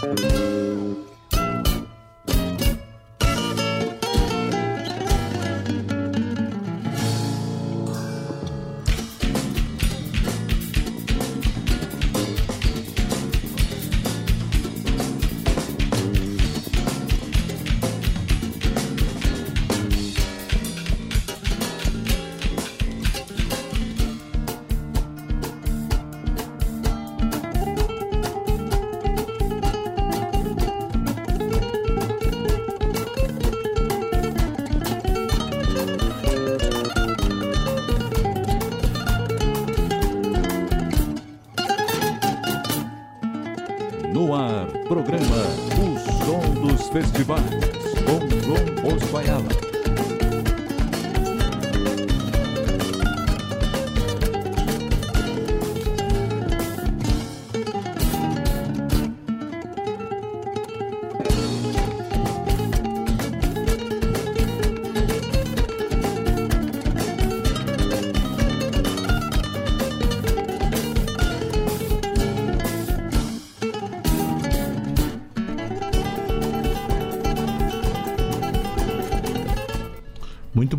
Música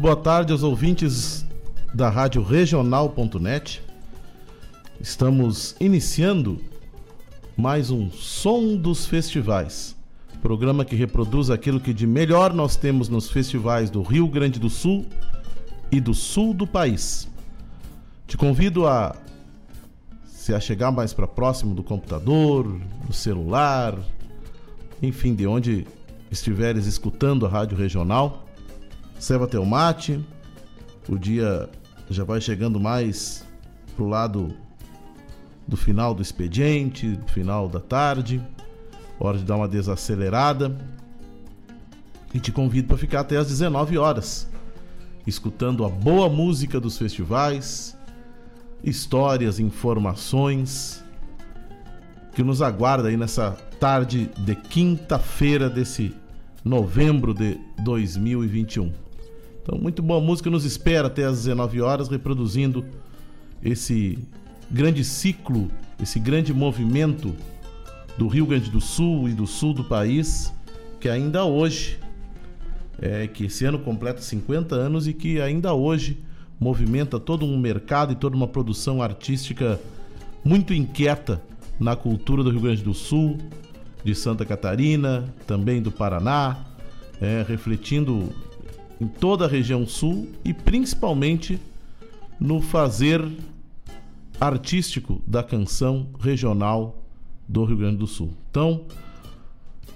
boa tarde aos ouvintes da Rádio Regional.net. Estamos iniciando mais um Som dos Festivais, programa que reproduz aquilo que de melhor nós temos nos festivais do Rio Grande do Sul e do sul do país. Te convido a se a chegar mais para próximo do computador, do celular, enfim, de onde estiveres escutando a Rádio Regional Serva teu mate. O dia já vai chegando mais pro lado do final do expediente, do final da tarde. Hora de dar uma desacelerada. E te convido para ficar até às 19 horas, escutando a boa música dos festivais, histórias, informações que nos aguarda aí nessa tarde de quinta-feira desse novembro de 2021. Então, muito boa música nos espera até às 19 horas, reproduzindo esse grande ciclo, esse grande movimento do Rio Grande do Sul e do sul do país, que ainda hoje, é, que esse ano completa 50 anos e que ainda hoje movimenta todo um mercado e toda uma produção artística muito inquieta na cultura do Rio Grande do Sul, de Santa Catarina, também do Paraná, é, refletindo em toda a região sul e principalmente no fazer artístico da canção regional do Rio Grande do Sul. Então,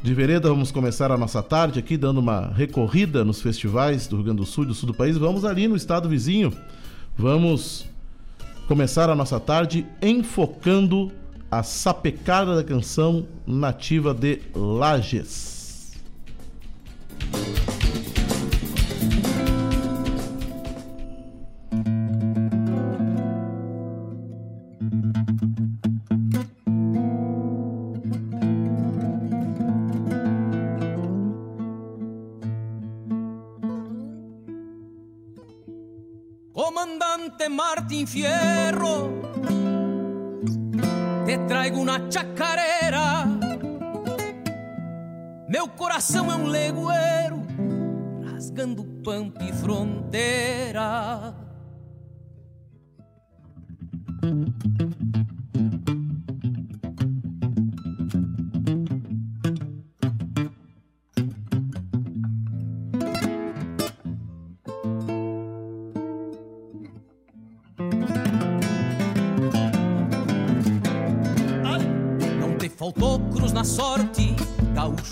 de vereda, vamos começar a nossa tarde aqui dando uma recorrida nos festivais do Rio Grande do Sul e do sul do país. Vamos ali no estado vizinho. Vamos começar a nossa tarde enfocando a sapecada da canção nativa de Lages. Martín Fierro, te traigo uma chacarera. Meu coração é um legueiro, rasgando pampa e fronteira.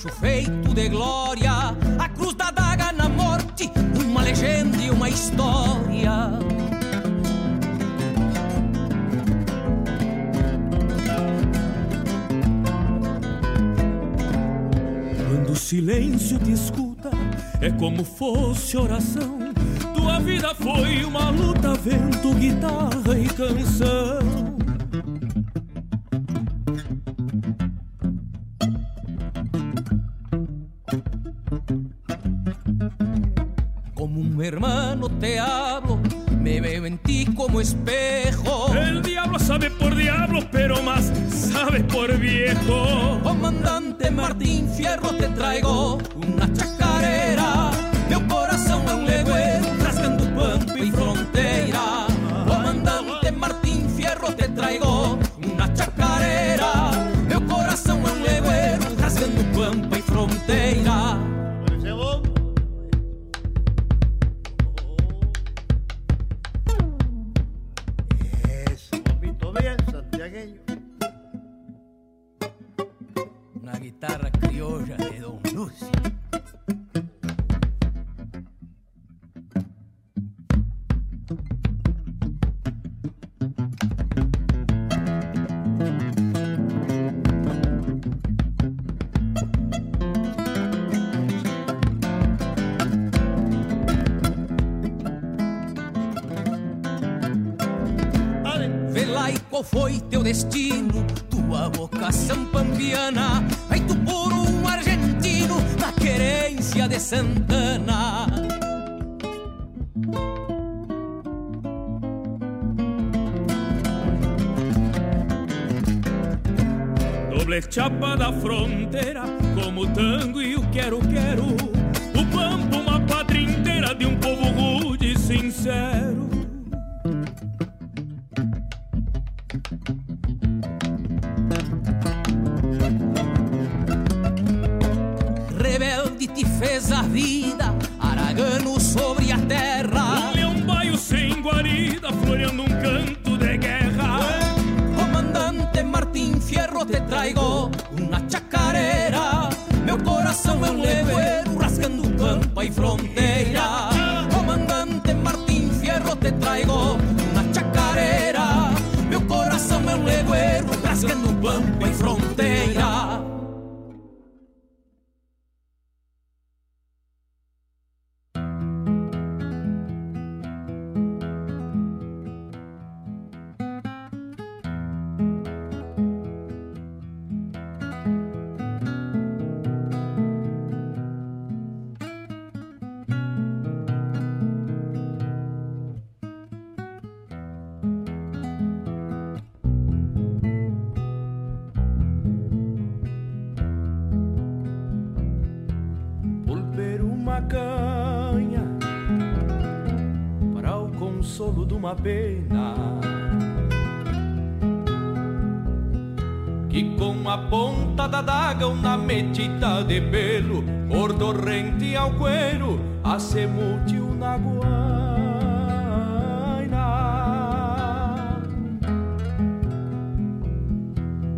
Feito de glória, a cruz da daga na morte, uma legenda e uma história. Quando o silêncio te escuta, é como fosse oração. Tua vida foi uma luta, vento, guitarra e canção. Que com a ponta da daga uma metita de pelo por torrente ao cuero acemutiu na guaina.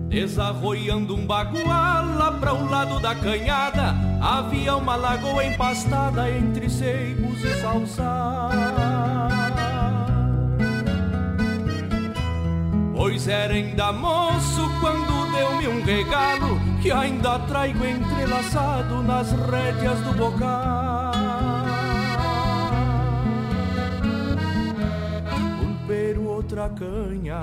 Desarroiando um bagual lá para o lado da canhada havia uma lagoa empastada entre seibos e salsas. Pois era ainda moço quando deu-me um regalo Que ainda traigo entrelaçado nas rédeas do bocal. Pulpeiro outra canha.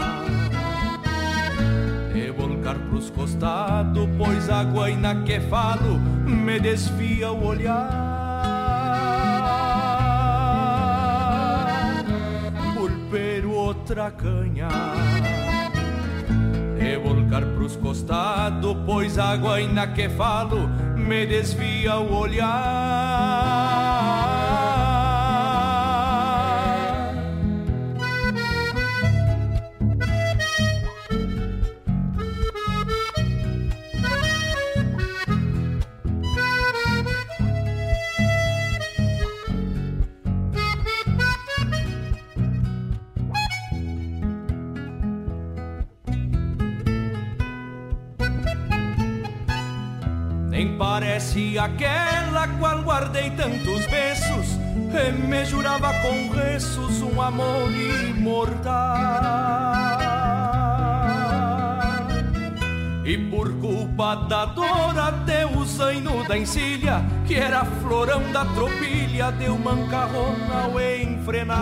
E volcar pros costados Pois a guaina que falo me desvia o olhar. Pulpeiro outra canha. E pros costados, pois a guaina que falo me desvia o olhar. Jurava com ressos um amor imortal. E por culpa da dor até o zaino da encilha Que era florão da tropilha Deu mancarrona ao enfrenar.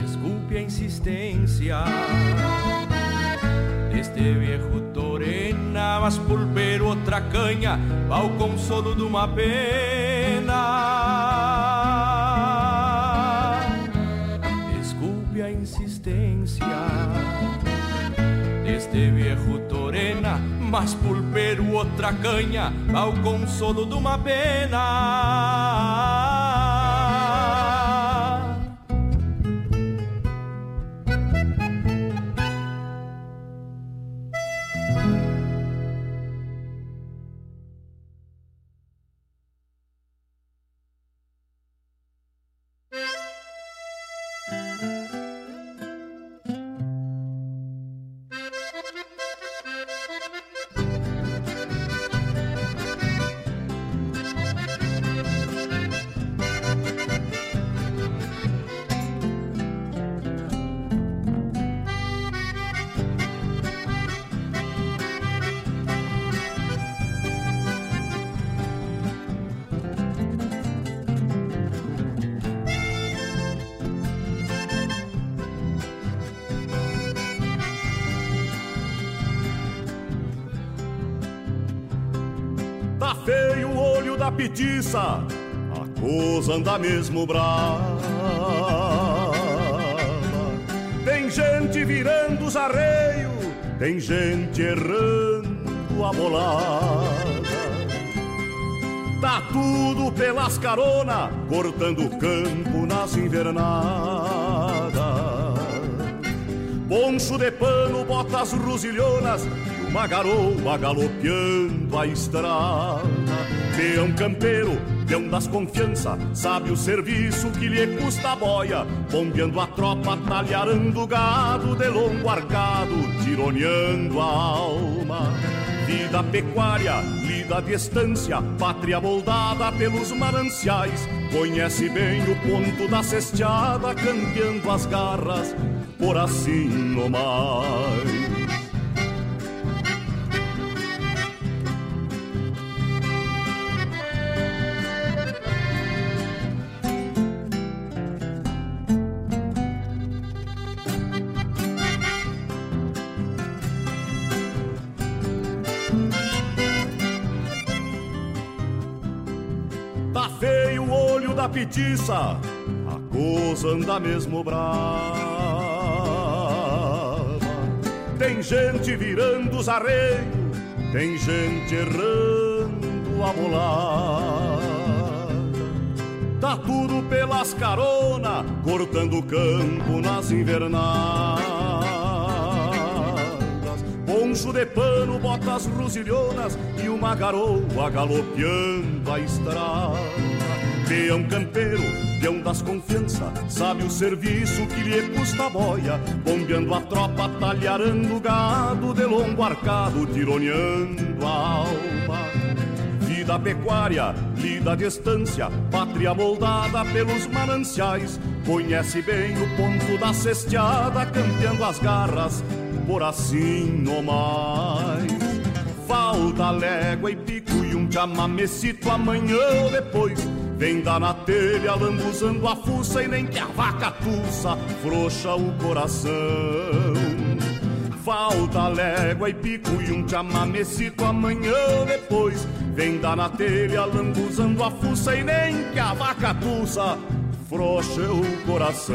Desculpe a insistência este viejo mas ver outra canha, ao consolo de uma pena. Desculpe a insistência Este viejo torena, mas pulpero outra canha, ao consolo de uma pena. Mesmo brava. Tem gente virando os arreios, tem gente errando a bolada. Tá tudo pelas carona, cortando o campo nas invernadas. Poncho de pano, botas rosilhonas e uma garoa galopeando a estrada. Peão campeiro, peão das confiança, sabe o serviço que lhe custa a boia, bombeando a tropa, talharando gado. De longo arcado, tironeando a alma. Vida pecuária, lida à distância, pátria moldada pelos mananciais, conhece bem o ponto da cesteada, campeando as garras, por assim no mais. A coisa anda mesmo brava. Tem gente virando os arreios, tem gente errando a bolada. Tá tudo pelas carona, cortando o campo nas invernadas. Poncho de pano, botas rosilhonas e uma garoa galopeando a estrada. Peão campeiro, peão das confiança, sabe o serviço que lhe custa a boia, bombeando a tropa, talharando o gado, de longo arcado, tironeando a alma. Vida pecuária, lida à distância, pátria moldada pelos mananciais, conhece bem o ponto da cesteada, campeando as garras, por assim no mais. Falta légua e pico e um chamamecito amanhã ou depois Vem dar na telha, lambuzando a fuça e nem que a vaca tussa frouxa o coração. Falta légua e pico e um chamamecito amanhã depois. Vem dar na telha, lambuzando a fuça e nem que a vaca tussa frouxa o coração.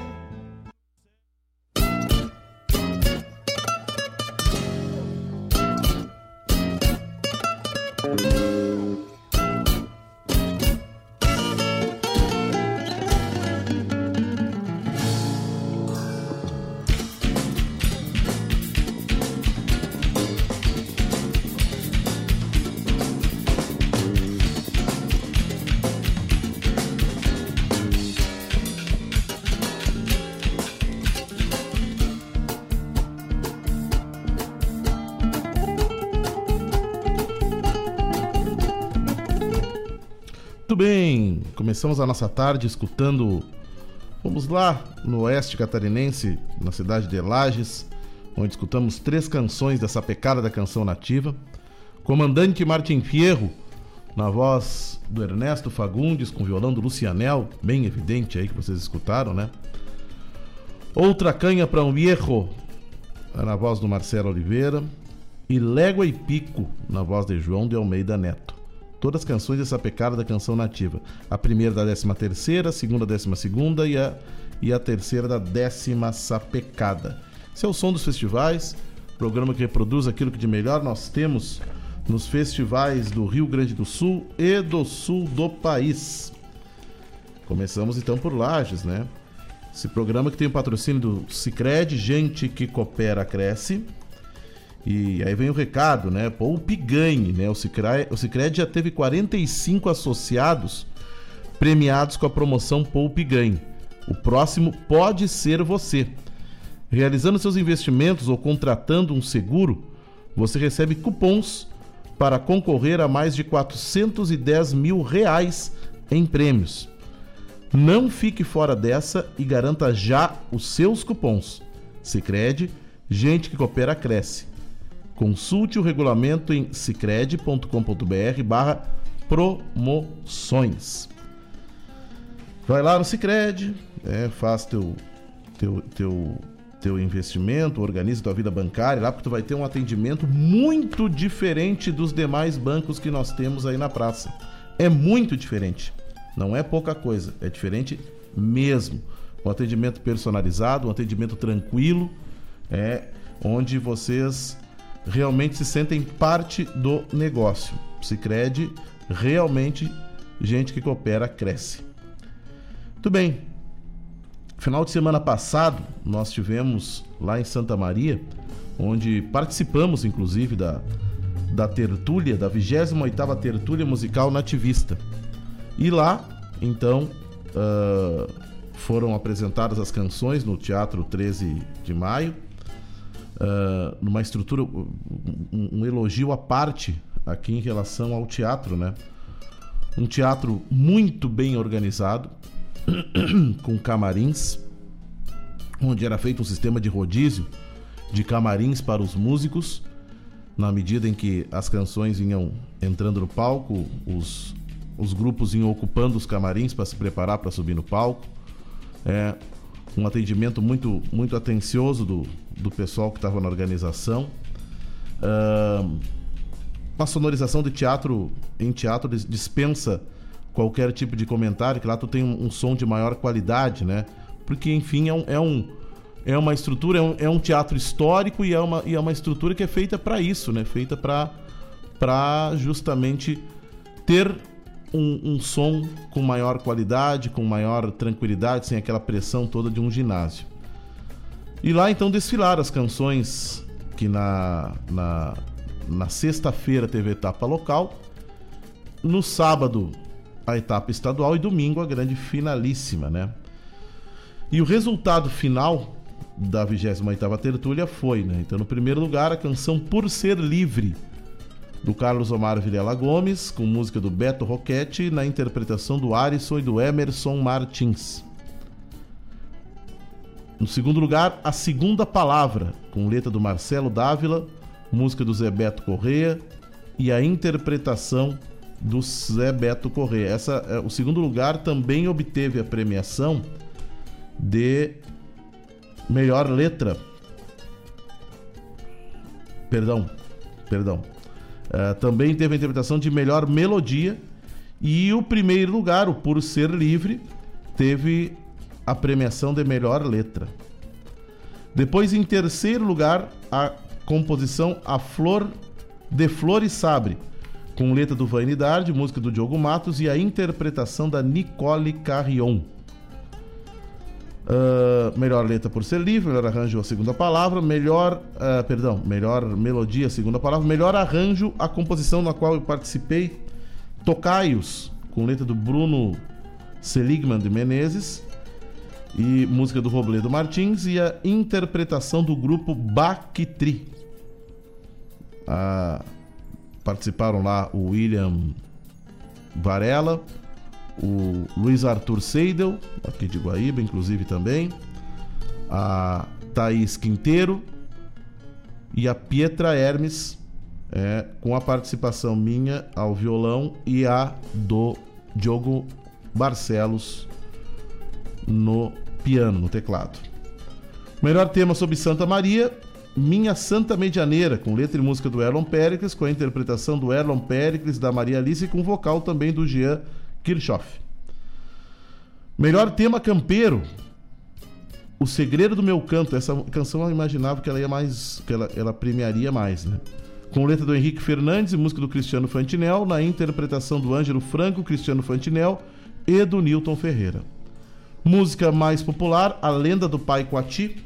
Começamos a nossa tarde escutando. Vamos lá, no oeste catarinense, na cidade de Lages, onde escutamos três canções dessa pecada da canção nativa. Comandante Martin Fierro, na voz do Ernesto Fagundes, com violão do Lucianel, bem evidente aí que vocês escutaram, né? Outra canha para um viejo, na voz do Marcelo Oliveira. E Légua e Pico, na voz de João de Almeida Neto. Todas as canções dessa pecada da canção nativa. A primeira da décima terceira, a segunda da décima segunda e a, e a terceira da décima sapecada. Esse é o som dos festivais, programa que reproduz aquilo que de melhor nós temos nos festivais do Rio Grande do Sul e do sul do país. Começamos então por Lages, né? Esse programa que tem o patrocínio do Cicred, gente que coopera cresce. E aí vem o recado, né? Poupe ganhe, né? O Cicred, o Cicred já teve 45 associados premiados com a promoção Poupe Ganhe. O próximo pode ser você. Realizando seus investimentos ou contratando um seguro, você recebe cupons para concorrer a mais de 410 mil reais em prêmios. Não fique fora dessa e garanta já os seus cupons. Sicredi, gente que coopera cresce. Consulte o regulamento em cicred.com.br barra promoções. Vai lá no Cicred, é, faz teu, teu, teu teu investimento, organiza tua vida bancária lá, porque tu vai ter um atendimento muito diferente dos demais bancos que nós temos aí na praça. É muito diferente. Não é pouca coisa, é diferente mesmo. Um atendimento personalizado, um atendimento tranquilo, é onde vocês realmente se sentem parte do negócio. Sicredi realmente gente que coopera cresce. Muito bem, Final de semana passado, nós tivemos lá em Santa Maria, onde participamos inclusive da, da tertúlia, da 28ª tertúlia musical nativista. E lá, então, uh, foram apresentadas as canções no Teatro 13 de Maio, uh, numa estrutura, um, um elogio à parte aqui em relação ao teatro, né? Um teatro muito bem organizado, com camarins, onde era feito um sistema de rodízio de camarins para os músicos. Na medida em que as canções vinham entrando no palco, os, os grupos iam ocupando os camarins para se preparar para subir no palco. É um atendimento muito, muito atencioso do, do pessoal que estava na organização. Uh, uma sonorização de teatro em teatro dispensa qualquer tipo de comentário, que lá tu tem um, um som de maior qualidade, né? Porque, enfim, é um, é, um, é uma estrutura, é um, é um teatro histórico e é uma, e é uma estrutura que é feita para isso, né? Feita para justamente ter um, um, som com maior qualidade, com maior tranquilidade, sem aquela pressão toda de um ginásio. E lá então desfilaram as canções que na, na, na sexta-feira teve etapa local. No sábado a etapa estadual e domingo a grande finalíssima, né? E o resultado final da 28ª tertúlia foi, né? Então, no primeiro lugar, a canção Por Ser Livre, do Carlos Omar Vilela Gomes, com música do Beto Roquete, na interpretação do Arisson e do Emerson Martins. No segundo lugar, A Segunda Palavra, com letra do Marcelo Dávila, música do Zé Beto Correia e a interpretação do Zé Beto Corrêa. Essa, é, o segundo lugar também obteve a premiação de melhor letra. Perdão, perdão. Uh, também teve a interpretação de melhor melodia. E o primeiro lugar, o Por Ser Livre, teve a premiação de melhor letra. Depois, em terceiro lugar, a composição A Flor de Flor e Sabre, com letra do Vanidade, música do Diogo Matos e a interpretação da Nicole Carrion. Uh, melhor letra por ser livre, melhor arranjo a segunda palavra, melhor, uh, perdão, melhor melodia a segunda palavra, melhor arranjo a composição na qual eu participei, Tocaios, com letra do Bruno Seligman de Menezes e música do Robledo Martins e a interpretação do grupo Bactri. Uh, participaram lá o William Varela, o Luiz Arthur Seidel, aqui de Guaíba, inclusive também, a Thaís Quinteiro e a Pietra Hermes, é, com a participação minha ao violão e a do Diogo Barcelos no piano, no teclado. Melhor tema sobre Santa Maria, Minha Santa Medianeira, com letra e música do Erlon Pericles, com a interpretação do Erlon Pericles, da Maria Alice e com vocal também do Jean Kirchhoff. Melhor tema campeiro, O Segredo do Meu Canto. Essa canção eu imaginava que ela ia mais, que ela, ela premiaria mais, né? Com letra do Henrique Fernandes e música do Cristiano Fantinel, na interpretação do Ângelo Franco, Cristiano Fantinel e do Newton Ferreira. Música mais popular, A Lenda do Pai Coati,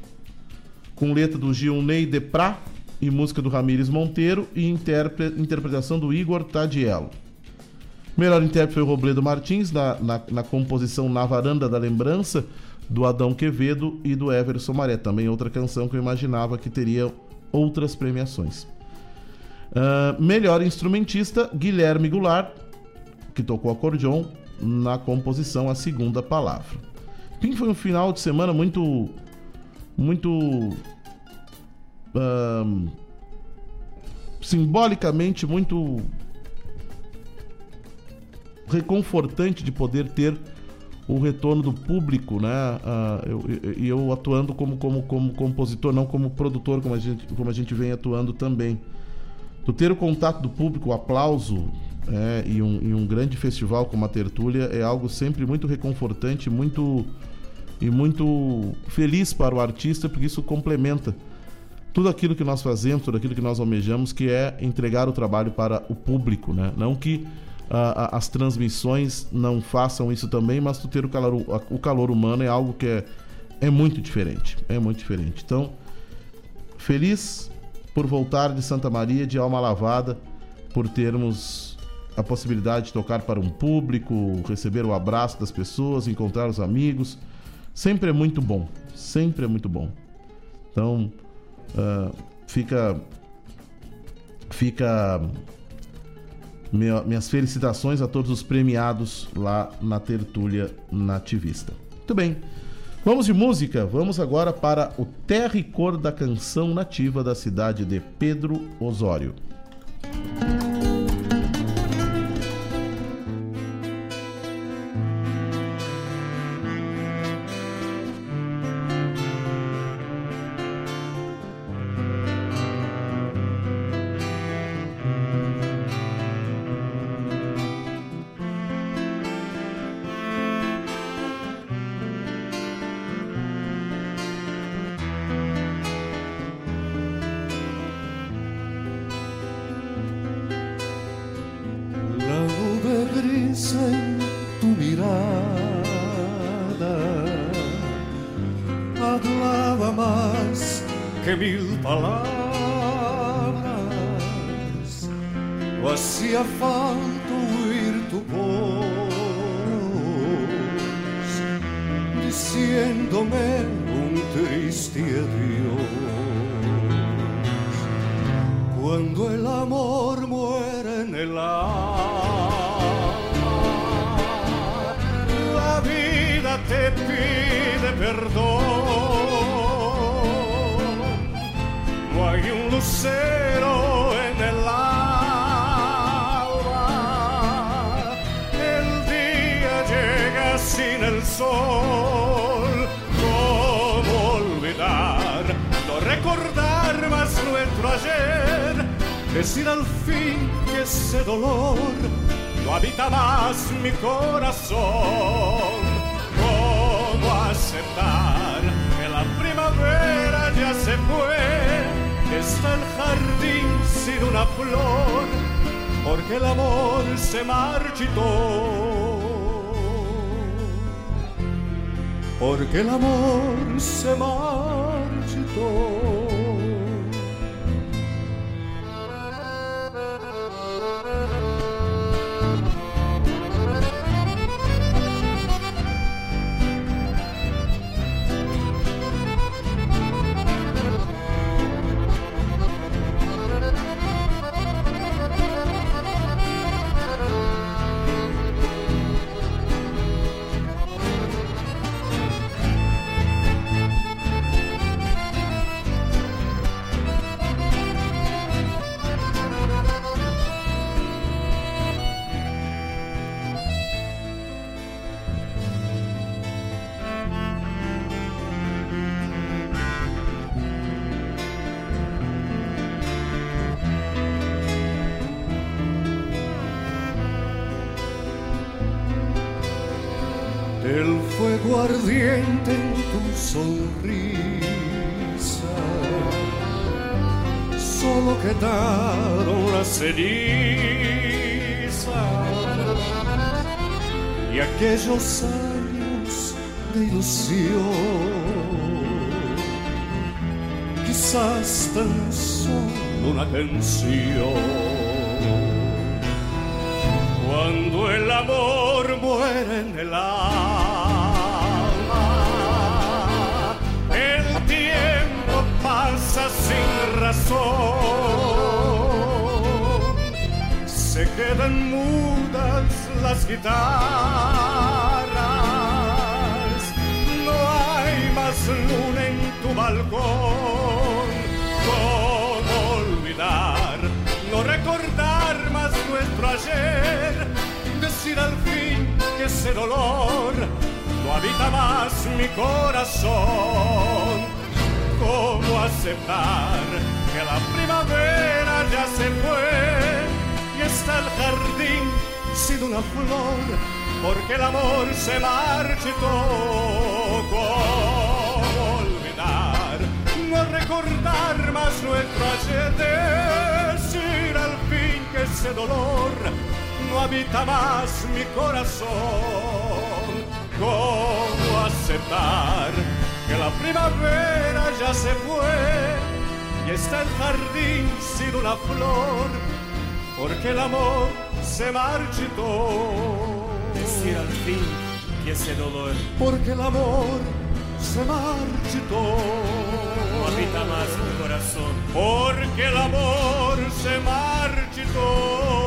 com letra do Gilney Deprá e música do Ramires Monteiro e interpre interpretação do Igor Tadiello. Melhor intérprete foi o Robledo Martins, na, na, na, composição Na Varanda da Lembrança, do Adão Quevedo e do Everson Maré. Também outra canção que eu imaginava que teria outras premiações. Uh, melhor instrumentista, Guilherme Goulart, que tocou acordeon na composição A Segunda Palavra. Foi um final de semana muito. Muito. Uh, simbolicamente muito reconfortante de poder ter o retorno do público, né? E uh, eu, eu, atuando como, como, como compositor, não como produtor, como a gente, como a gente vem atuando também. Tu ter o contato do público, o aplauso é, e, um, e um grande festival como a Tertúlia é algo sempre muito reconfortante, muito e muito feliz para o artista, porque isso complementa tudo aquilo que nós fazemos, tudo aquilo que nós almejamos, que é entregar o trabalho para o público, né? Não que as transmissões não façam isso também, mas tu ter o calor, o calor humano é algo que é, é muito diferente. É muito diferente. Então, feliz por voltar de Santa Maria de alma lavada, por termos a possibilidade de tocar para um público, receber o abraço das pessoas, encontrar os amigos. Sempre é muito bom. Sempre é muito bom. Então, uh, fica. Fica minhas felicitações a todos os premiados lá na Tertúlia Nativista. Muito bem. Vamos de música. Vamos agora para o terra e cor da canção nativa da cidade de Pedro Osório. fuego tu mirada hablaba mais que mil palavras. No hacía falta porque el amor se marchitó. Porque el amor se marchitó. Solo una canción. Cuando el amor muere en el alma, el tiempo pasa sin razón, se quedan mudas las guitarras, no hay más luna en tu balcón, decir al fin que ese dolor no habita más mi corazón. ¿Cómo aceptar que la primavera ya se fue y está el jardín sin una flor? Porque el amor se marchitó. ¿Cómo olvidar? No recordar más nuestro ayer, decir al fin que ese dolor no habita más mi corazón. ¿Cómo aceptar que la primavera ya se fue y está el jardín sin una flor? Porque el amor se marchitó. Decir al fin que ese dolor, porque el amor se marchitó. No habita más mi corazón, porque el amor se marchitó.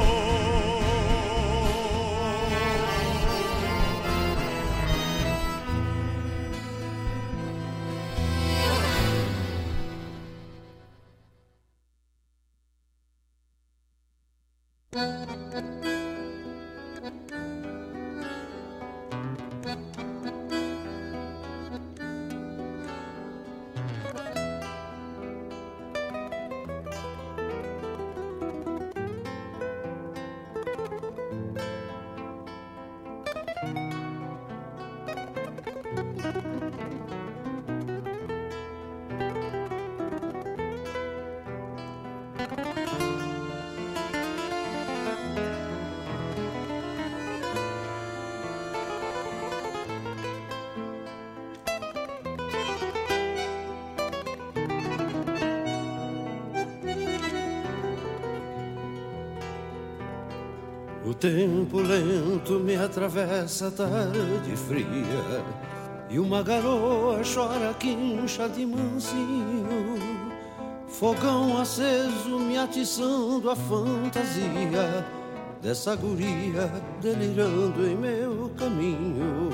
Tempo lento me atravessa a tarde fria E uma garoa chora quincha de mansinho. Fogão aceso me atiçando a fantasia Dessa guria delirando em meu caminho.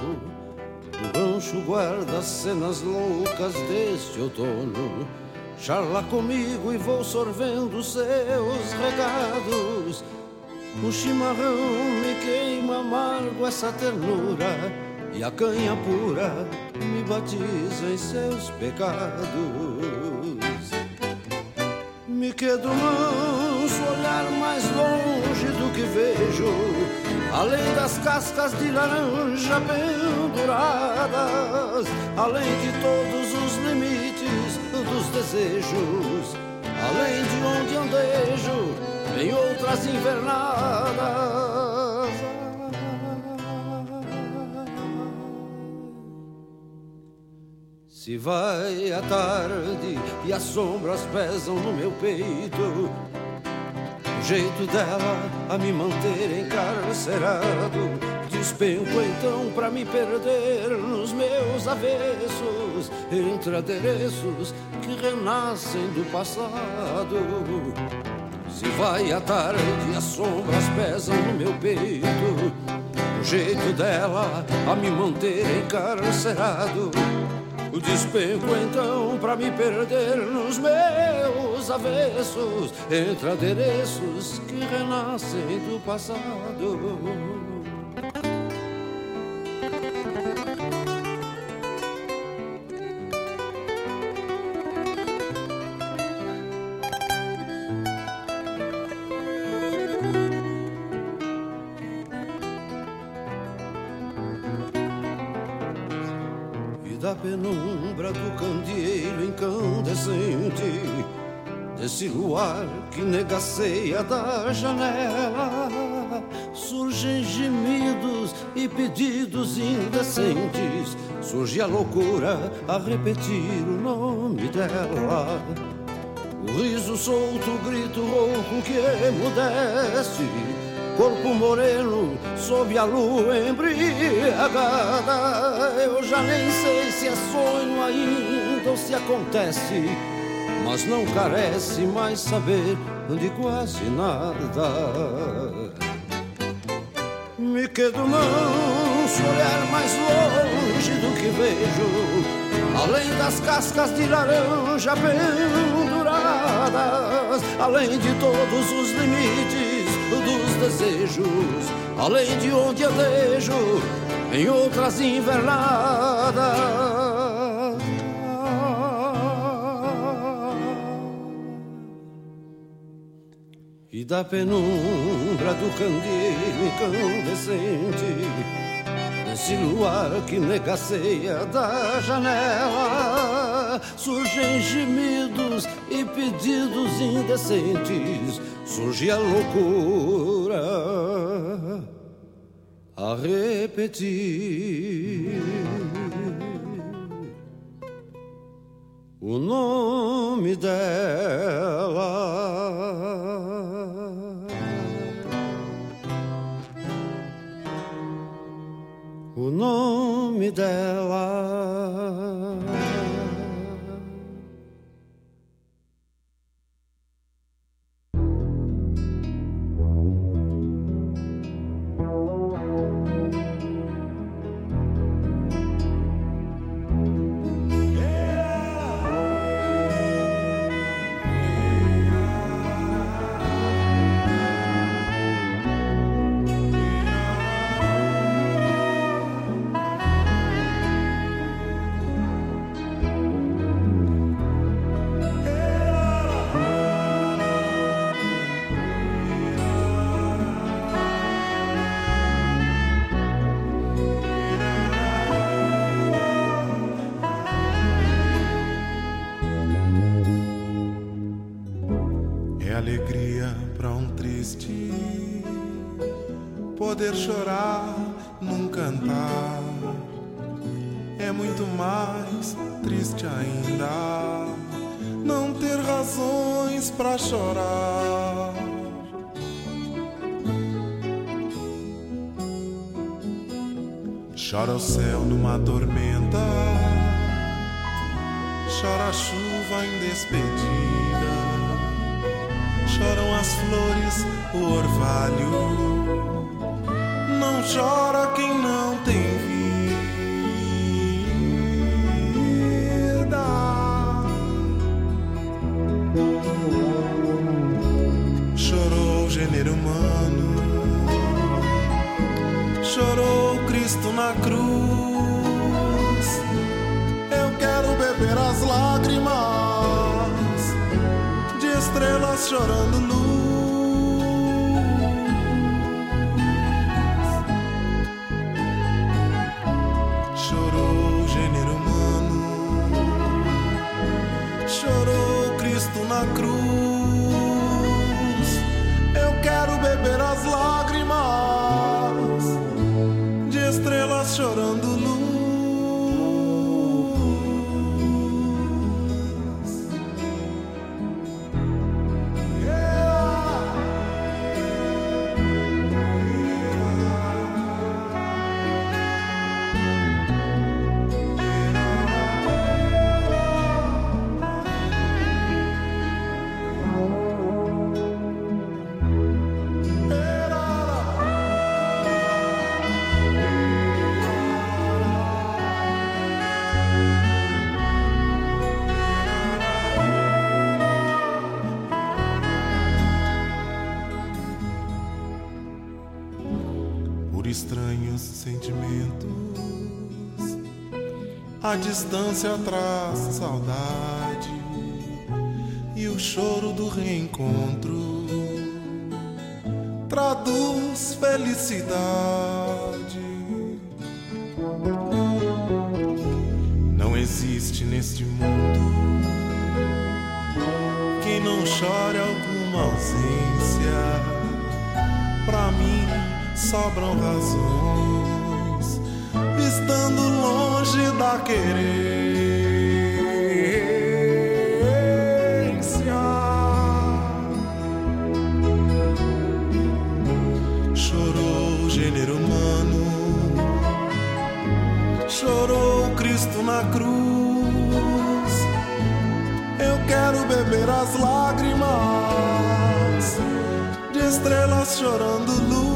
O rancho guarda cenas loucas deste outono Charla comigo e vou sorvendo seus regados o chimarrão me queima amargo essa ternura E a canha pura me batiza em seus pecados. Me quedo manso, olhar mais longe do que vejo Além das cascas de laranja penduradas Além de todos os limites dos desejos Além de onde andejo em outras invernadas. Se vai a tarde e as sombras pesam no meu peito, o jeito dela a me manter encarcerado. Despenco então pra me perder nos meus avessos, entre adereços que renascem do passado. Se vai a tarde, as sombras pesam no meu peito. O jeito dela a me manter encarcerado. O despenco então pra me perder nos meus avessos, entre adereços que renascem do passado. Da penumbra do candeeiro incandescente, desse luar que negaceia da janela, surgem gemidos e pedidos indecentes. Surge a loucura a repetir o nome dela. O riso solto, o grito rouco que emudece corpo moreno sob a lua embriagada. Eu já nem sei se é sonho ainda ou se acontece, mas não carece mais saber de quase nada. Me quedo manso, olhar mais longe do que vejo, além das cascas de laranja penduradas, além de todos os limites dos desejos, além de onde andejo em outras invernadas. E da penumbra do candeeiro incandescente, desse luar que negaceia da janela, surgem gemidos e pedidos indecentes surge a loucura a repetir o nome dela. O nome dela. Poder chorar num cantar é muito mais triste ainda não ter razões para chorar. Chora o céu numa tormenta, chora a chuva em despedida, choram as flores, o orvalho não chora quem não tem vida. Chorou o gênero humano, chorou Cristo na cruz. Eu quero beber as lágrimas de estrelas chorando luz. Cristo na cruz. Eu quero beber as lágrimas A distância traz saudade e o choro do reencontro traduz felicidade. Não triste neste mundo. Quem não chore alguma ausência, pra mim sobram razões, estando longe da querer. na cruz. Eu quero beber as lágrimas de estrelas chorando luz.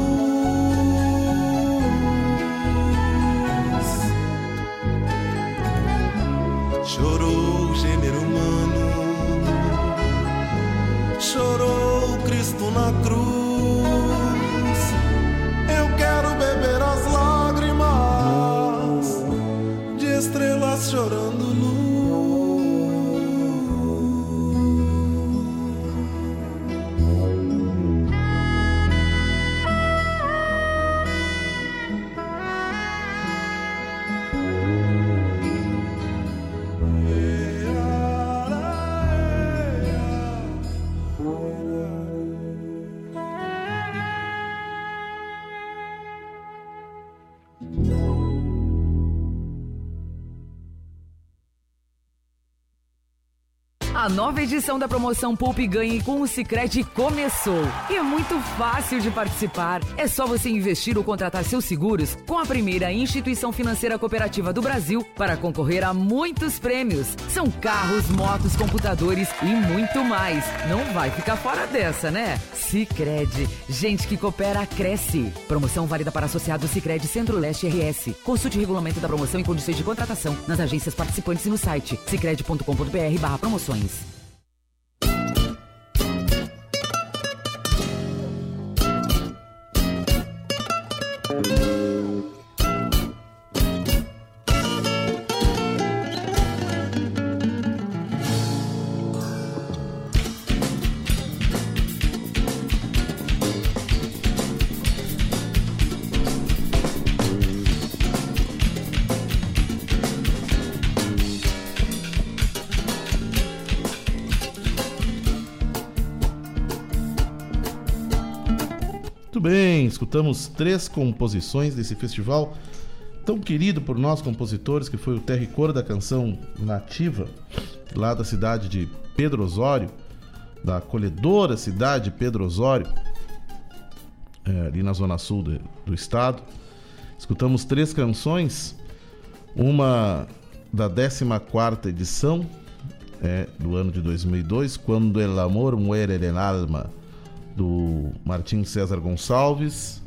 Nova edição da promoção Poupe Ganhe com o Sicredi começou. E é muito fácil de participar. É só você investir ou contratar seus seguros com a primeira instituição financeira cooperativa do Brasil para concorrer a muitos prêmios. São carros, motos, computadores e muito mais. Não vai ficar fora dessa, né? Sicredi, gente que coopera cresce. Promoção válida para associados Sicredi Centro-Leste RS. Consulte o regulamento da promoção e condições de contratação nas agências participantes e no site sicredi.com.br/promoções. escutamos três composições desse festival tão querido por nós compositores, que foi o terricor da canção nativa, lá da cidade de Pedro Osório, da acolhedora cidade de Pedro Osório, é, ali na zona sul do, do estado. Escutamos três canções, uma da 14 edição é, do ano de 2002, Quando el amor muere en alma, do Martim César Gonçalves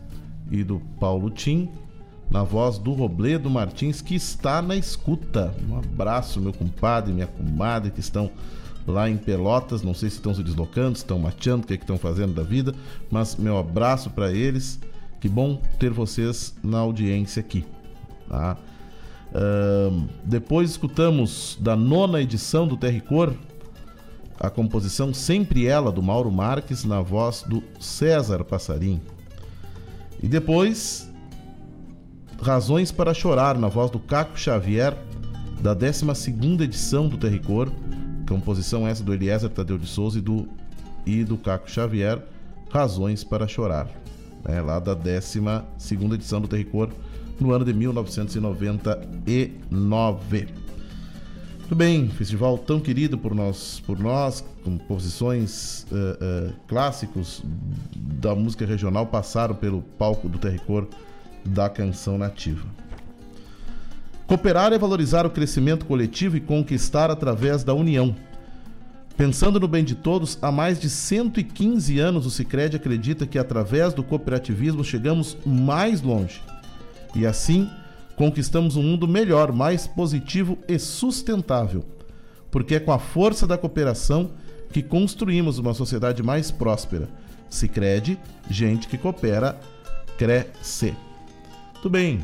e do Paulo Tim, na voz do Robledo Martins, que está na escuta. Um abraço, meu compadre, minha comadre, que estão lá em Pelotas. Não sei se estão se deslocando, se estão mateando, o que, é que estão fazendo da vida, mas meu abraço para eles. Que bom ter vocês na audiência aqui. Tá? Uh, depois escutamos da nona edição do Terricor, a composição Sempre Ela, do Mauro Marques, na voz do César Passarim. E depois, Razões para Chorar, na voz do Caco Xavier, da 12 edição do Terricor, composição essa do Eliezer Tadeu de Souza e do, e do Caco Xavier, Razões para Chorar, né, lá da 12 edição do Terricor, no ano de 1999. Muito bem, festival tão querido por nós, por nós, composições uh, uh, clássicos da música regional passaram pelo palco do terricor da canção nativa. Cooperar é valorizar o crescimento coletivo e conquistar através da união. Pensando no bem de todos, há mais de 115 anos o Sicredi acredita que através do cooperativismo chegamos mais longe. E assim, conquistamos um mundo melhor, mais positivo e sustentável. Porque é com a força da cooperação que construímos uma sociedade mais próspera. Se crede, gente que coopera, cresce. Tudo bem.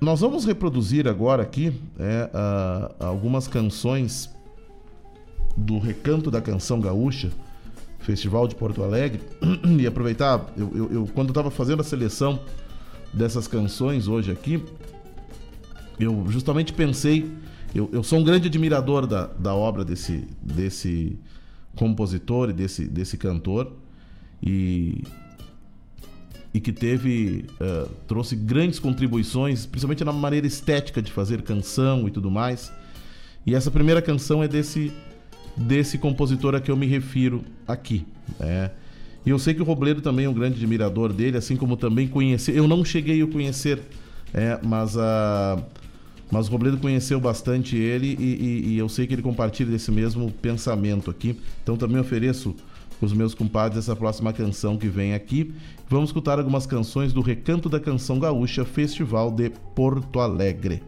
nós vamos reproduzir agora aqui é, uh, algumas canções do Recanto da Canção Gaúcha Festival de Porto Alegre e aproveitar, eu, eu, eu quando estava fazendo a seleção dessas canções hoje aqui, eu justamente pensei, eu, eu sou um grande admirador da, da obra desse, desse compositor e desse, desse cantor e, e que teve, uh, trouxe grandes contribuições, principalmente na maneira estética de fazer canção e tudo mais. E essa primeira canção é desse, desse compositor a que eu me refiro aqui. Né? E eu sei que o Robledo também é um grande admirador dele, assim como também conheci. Eu não cheguei a conhecer, é, mas a. Mas o Robledo conheceu bastante ele e, e, e, eu sei que ele compartilha desse mesmo pensamento aqui. Então também ofereço os meus compadres essa próxima canção que vem aqui. Vamos escutar algumas canções do Recanto da Canção Gaúcha Festival de Porto Alegre.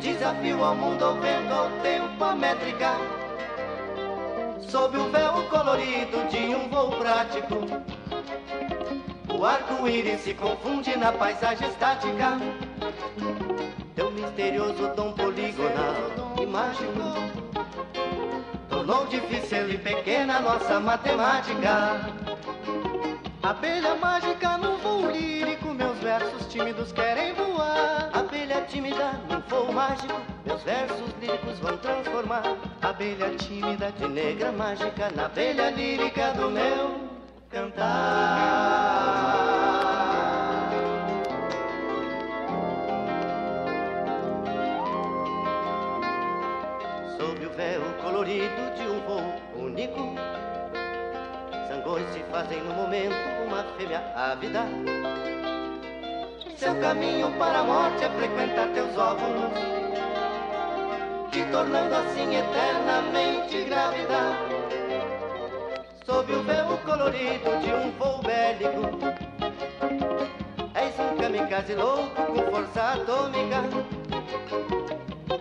Desafio ao mundo, ao vento, ao tempo, a métrica. Sob o véu colorido de um voo prático, o arco-íris se confunde na paisagem estática. Teu misterioso dom poligonal e mágico tornou difícil e pequena nossa matemática. Abelha mágica no voo lírico, meus versos tímidos querem voar. Abelha tímida num voo mágico, meus versos líricos vão transformar. Abelha tímida de negra mágica na abelha lírica do meu cantar. Véu colorido de um voo único Zangões se fazem no momento uma fêmea ávida. Seu caminho para a morte é frequentar teus óvulos, te tornando assim eternamente grávida. Sob o véu colorido de um voo bélico, és um kamikaze louco com força atômica.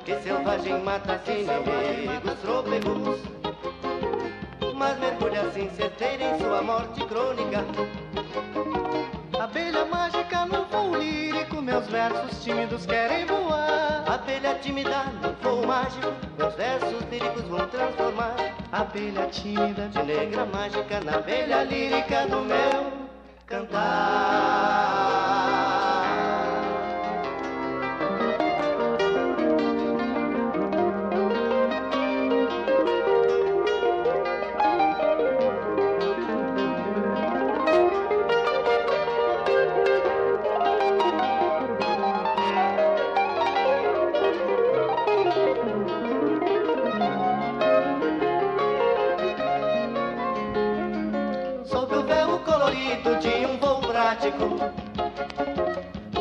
Que selvagem mata inimigos trôpegos mas mergulha sem certeira em sua morte crônica. Abelha mágica no voo lírico, meus versos tímidos querem voar. Abelha tímida no voo mágico, meus versos líricos vão transformar. Abelha tímida de negra mágica na abelha lírica do meu cantar.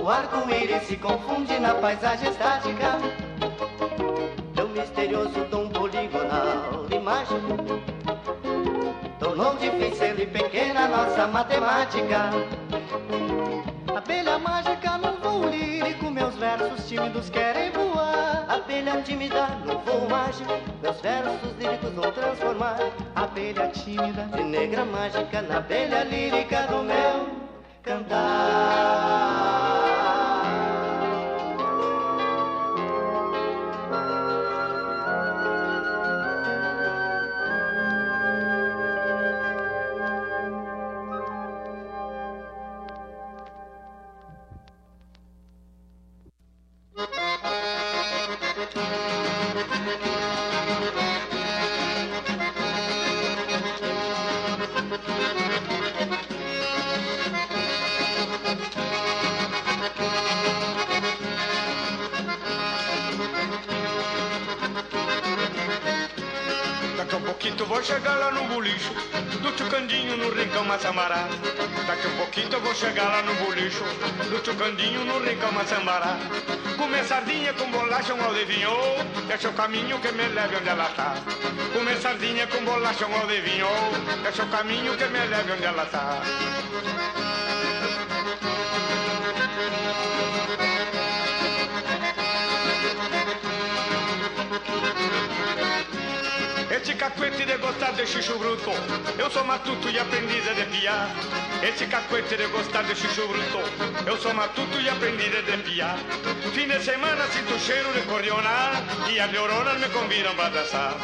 O arco-íris se confunde na paisagem estática. Teu misterioso dom poligonal e mágico tornou difícil e pequena nossa matemática. Abelha mágica no voo lírico, meus versos tímidos querem voar. Abelha tímida no voo mágico, meus versos líricos vão transformar. Abelha tímida de negra mágica na abelha lírica do meu cantar. Vou chegar lá no bolicho do Chucandinho no Rincão Massambará. Daqui um pouquinho vou chegar lá no bolicho do Chucandinho no Rincão Massambará. Comer sardinha com bolacha, um aldevinho, é o caminho que me leve onde ela tá. Comer sardinha com bolacha, um aldevinho, é o caminho que me leve onde ela tá. Cacuete de gostar de chuchu bruto Eu sou matuto e aprendiz a piar Esse cacuete de gostar de chuchu bruto Eu sou matuto e aprendiz a piar Fim de semana sinto cheiro de cordiona. E as neuronas me convidam para dançar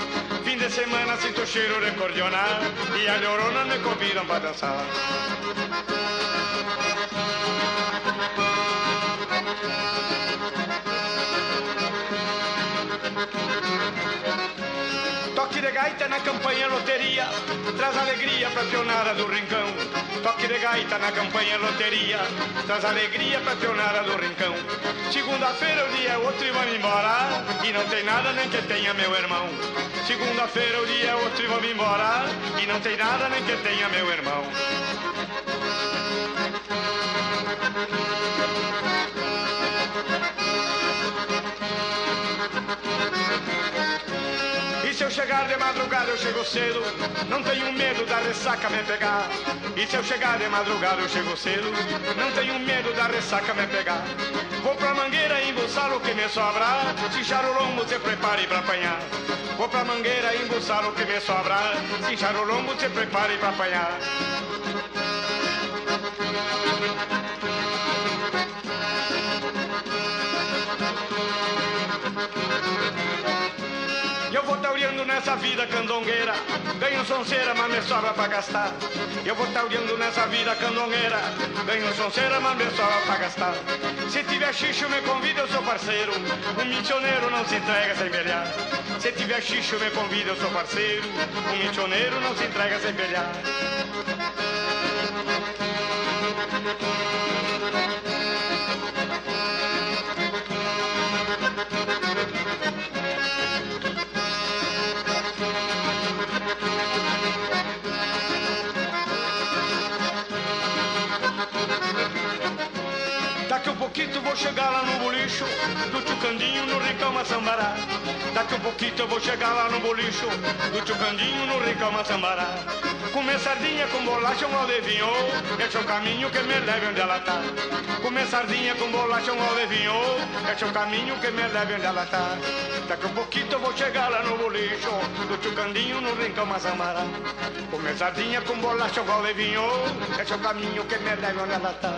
Fim de semana sinto cheiro de cordiona. E as neuronas me convidam para dançar gaita na campanha loteria Traz alegria pra pionada do rincão. Toque de gaita na campanha loteria Traz alegria pra pionada do rincão. Segunda-feira o dia é outro e vamos embora E não tem nada nem que tenha meu irmão. Segunda-feira o dia é outro e vamos embora E não tem nada nem que tenha meu irmão chegar de madrugada, eu chego cedo. Não tenho medo da ressaca me pegar. E se eu chegar de madrugada, eu chego cedo. Não tenho medo da ressaca me pegar. Vou pra mangueira embolsar o que me sobra. Cinchar o lombo, se prepare pra apanhar. Vou pra mangueira embolsar o que me sobra. Cinchar o lombo, se prepare pra apanhar. Nessa vida candongueira. Ganho sonceira, mas me sobra pra gastar. Eu vou tauriando nessa vida candongueira. Ganho sonceira, mas me sobra pra gastar. Se tiver xixo, me convida, eu sou parceiro. Um missioneiro não se entrega sem velhar Se tiver xixo, me convida, eu sou parceiro. Um missioneiro não se entrega sem velhar chegar lá no bolicho Do Chucandinho no Ricão Massambará Daqui um pouquinho eu vou chegar lá no bolicho Do Chucandinho no Ricão Massambará Comer sardinha com bolacha um aldevinho Esse é o caminho que me leve onde ela tá. Comer sardinha com bolacha um aldevinho Esse é o caminho que me leve onde ela tá. Daqui um pouquinho eu vou chegar lá no bolicho Do Chucandinho no Rincão Massambará Comer sardinha com bolacha um aldevinho Esse é o caminho que me leve onde ela tá.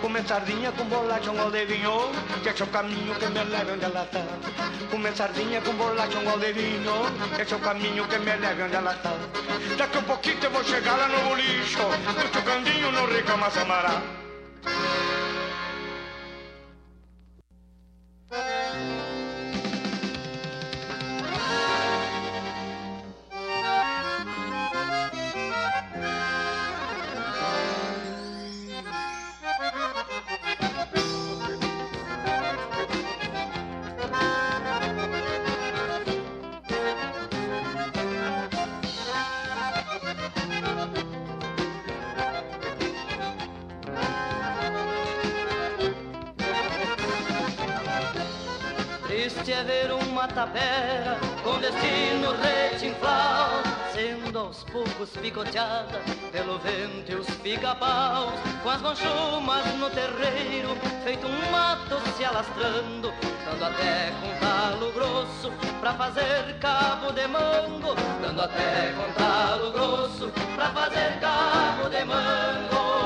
Comer sardinha com bolacha um aldevinho Esse é o caminho que me leve onde ela tá. Comer sardinha com bolacha um aldevinho Esse é o caminho que me leve onde ela tá. Daqui um pouquinho eu vou chegar lá no bolicho Do Chucandinho no Rincão Massambará Triste é ver uma tapera com destino retinflau Sendo aos poucos picoteada pelo vento e os pica-paus Com as manchumas no terreiro, feito um mato se alastrando Dando até com talo grosso pra fazer cabo de mango Dando até com talo grosso pra fazer cabo de mango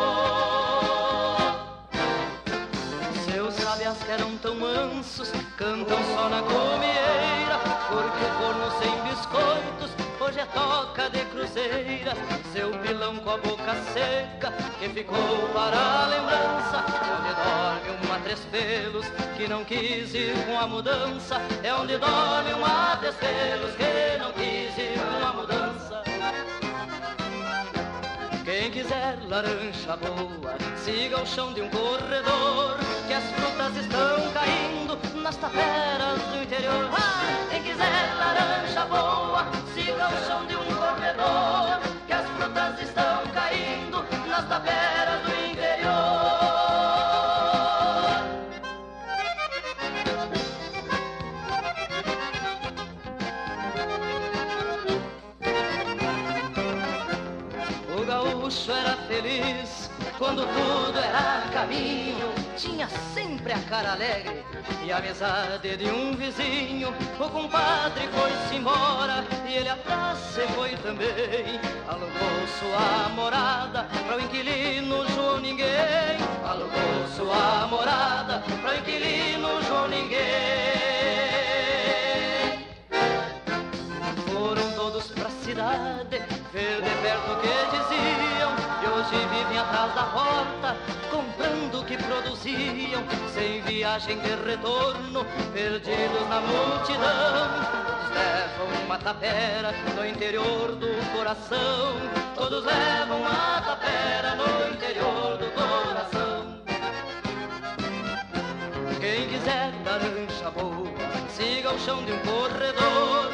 que eram tão mansos Cantam só na comieira Porque o corno sem biscoitos Hoje é toca de cruzeira. Seu pilão com a boca seca Que ficou para a lembrança Onde dorme uma três pelos Que não quis ir com a mudança. É onde dorme uma três pelos Que não quis ir com a mudança quiser laranja boa, siga o chão de um corredor, que as frutas estão caindo nas taperas do interior. Ah, quem quiser laranja boa, siga o chão de um corredor, caminho tinha sempre a cara alegre e a amizade de um vizinho. O compadre foi-se embora e ele atrás se foi também. Alugou sua morada para o inquilino João Ninguém. Alugou sua morada para o inquilino João Ninguém. Foram todos pra cidade ver de perto o que diziam e hoje vivem atrás da porta comprando o que produziam sem viagem de retorno perdidos na multidão. Todos levam uma tapera no interior do coração todos levam uma tapera no interior do coração. Quem quiser laranja boa siga o chão de um corredor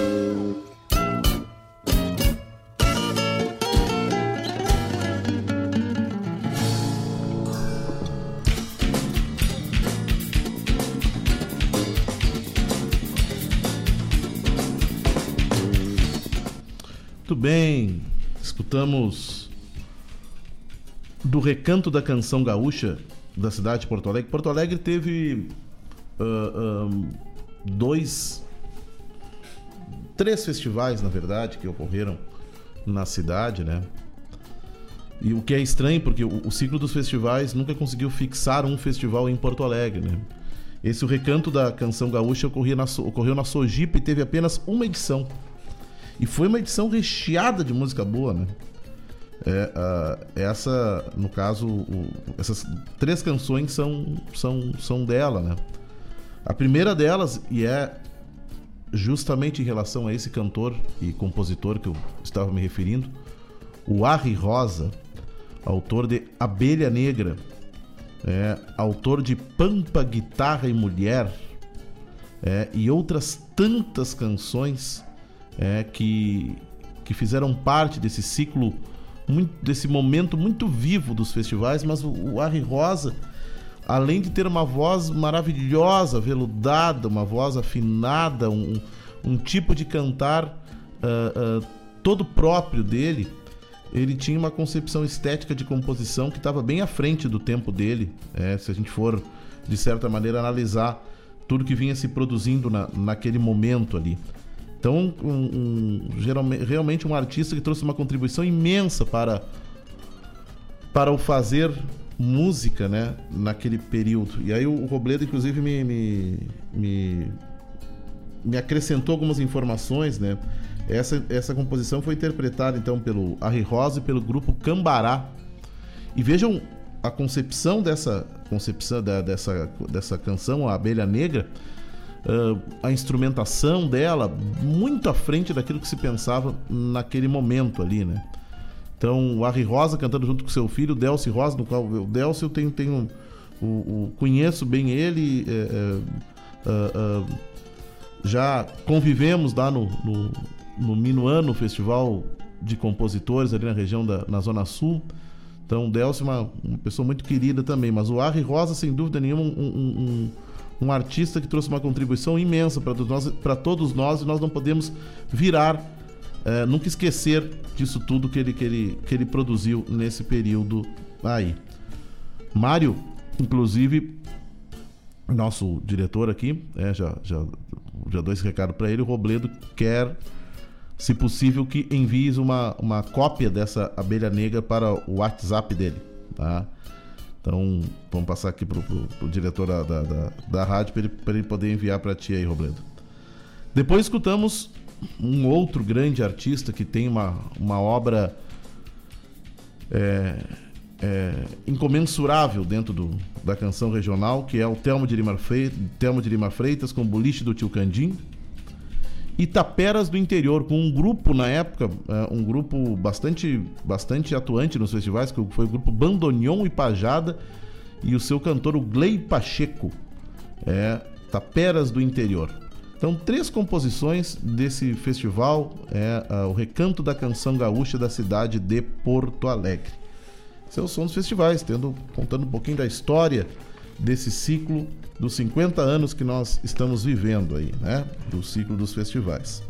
Muito bem, escutamos do Recanto da Canção Gaúcha da cidade de Porto Alegre. Porto Alegre teve ah, ah, dois, três festivais, na verdade, que ocorreram na cidade, né? E o que é estranho, porque o, o ciclo dos festivais nunca conseguiu fixar um festival em Porto Alegre, né? Esse o Recanto da Canção Gaúcha ocorria na, ocorreu na Sojipa e teve apenas uma edição. E foi uma edição recheada de música boa, né? É, ah, essa, no caso, o- essas três canções são, são, são dela, né? A primeira delas, e é justamente em relação a esse cantor e compositor que eu estava me referindo, o Arri Rosa, autor de Abelha Negra, é, autor de Pampa, Guitarra e Mulher, é, e outras tantas canções é, que, que fizeram parte desse ciclo, muito, desse momento muito vivo dos festivais, mas o, o Rosa, além de ter uma voz maravilhosa, veludada, uma voz afinada, um, um tipo de cantar ah, ah, todo próprio dele, ele tinha uma concepção estética de composição que estava bem à frente do tempo dele, é, se a gente for, de certa maneira, analisar tudo que vinha se produzindo na, naquele momento ali. Então, um, um- realmente um artista que trouxe uma contribuição imensa para, para o fazer música, né, naquele período. E aí o, o Robledo, inclusive, me, me, me, me acrescentou algumas informações, né? Essa, essa composição foi interpretada, então, pelo Arri Rosa e pelo grupo Cambará. E vejam a concepção dessa concepção da- dessa, dessa canção, a Abelha Negra, uh, a instrumentação dela muito à frente daquilo que se pensava naquele momento ali, né? Então, o Harry Rosa cantando junto com seu filho, o Delcy Rosa, no qual o Delcy eu tenho, tenho o, o, conheço bem ele, é, é, uh, já convivemos lá no, no, no Minuano, Festival de Compositores ali na região da na Zona Sul. Então, o Delcio é uma, uma pessoa muito querida também. Mas o Harry Rosa, sem dúvida nenhuma, um, um, um, um artista que trouxe uma contribuição imensa para todos todos nós e nós não podemos virar, é, nunca esquecer disso tudo que ele, que, ele, que ele produziu nesse período aí. Mário, inclusive, nosso diretor aqui, é, já, já, já dou esse recado para ele, o Robledo quer, se possível, que envies uma, uma cópia dessa abelha negra para o WhatsApp dele, tá? Então, vamos passar aqui pro, pro, pro diretor da, da, da, da rádio para ele, ele poder enviar para ti aí, Robledo. Depois escutamos um outro grande artista que tem uma, uma obra é, é, incomensurável dentro do, da canção regional, que é o Telmo de, Lima Freitas, com Boliche do Tio Candim. E Taperas do Interior, com um grupo na época, é, um grupo bastante, bastante atuante nos festivais, que foi o grupo Bandonion e Pajada, e o seu cantor, o Glei Pacheco. É Taperas do Interior. Então, três composições desse festival é uh, o Recanto da Canção Gaúcha da cidade de Porto Alegre seu som dos festivais, tendo contando um pouquinho da história desse ciclo dos 50 anos que nós estamos vivendo aí, né? Do ciclo dos festivais.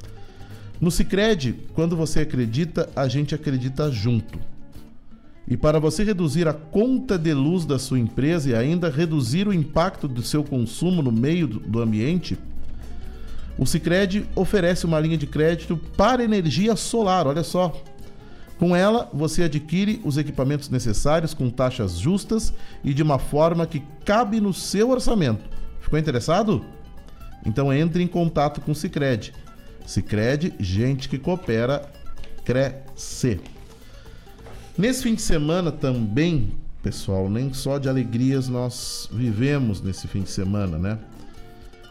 No Sicredi, quando você acredita, a gente acredita junto. E para você reduzir a conta de luz da sua empresa e ainda reduzir o impacto do seu consumo no meio do ambiente, o Sicredi oferece uma linha de crédito para energia solar. Olha só, com ela, você adquire os equipamentos necessários com taxas justas e de uma forma que cabe no seu orçamento. Ficou interessado? Então entre em contato com o Sicredi. Sicredi, gente que coopera, cresce. Nesse fim de semana também, pessoal, nem só de alegrias nós vivemos nesse fim de semana, né?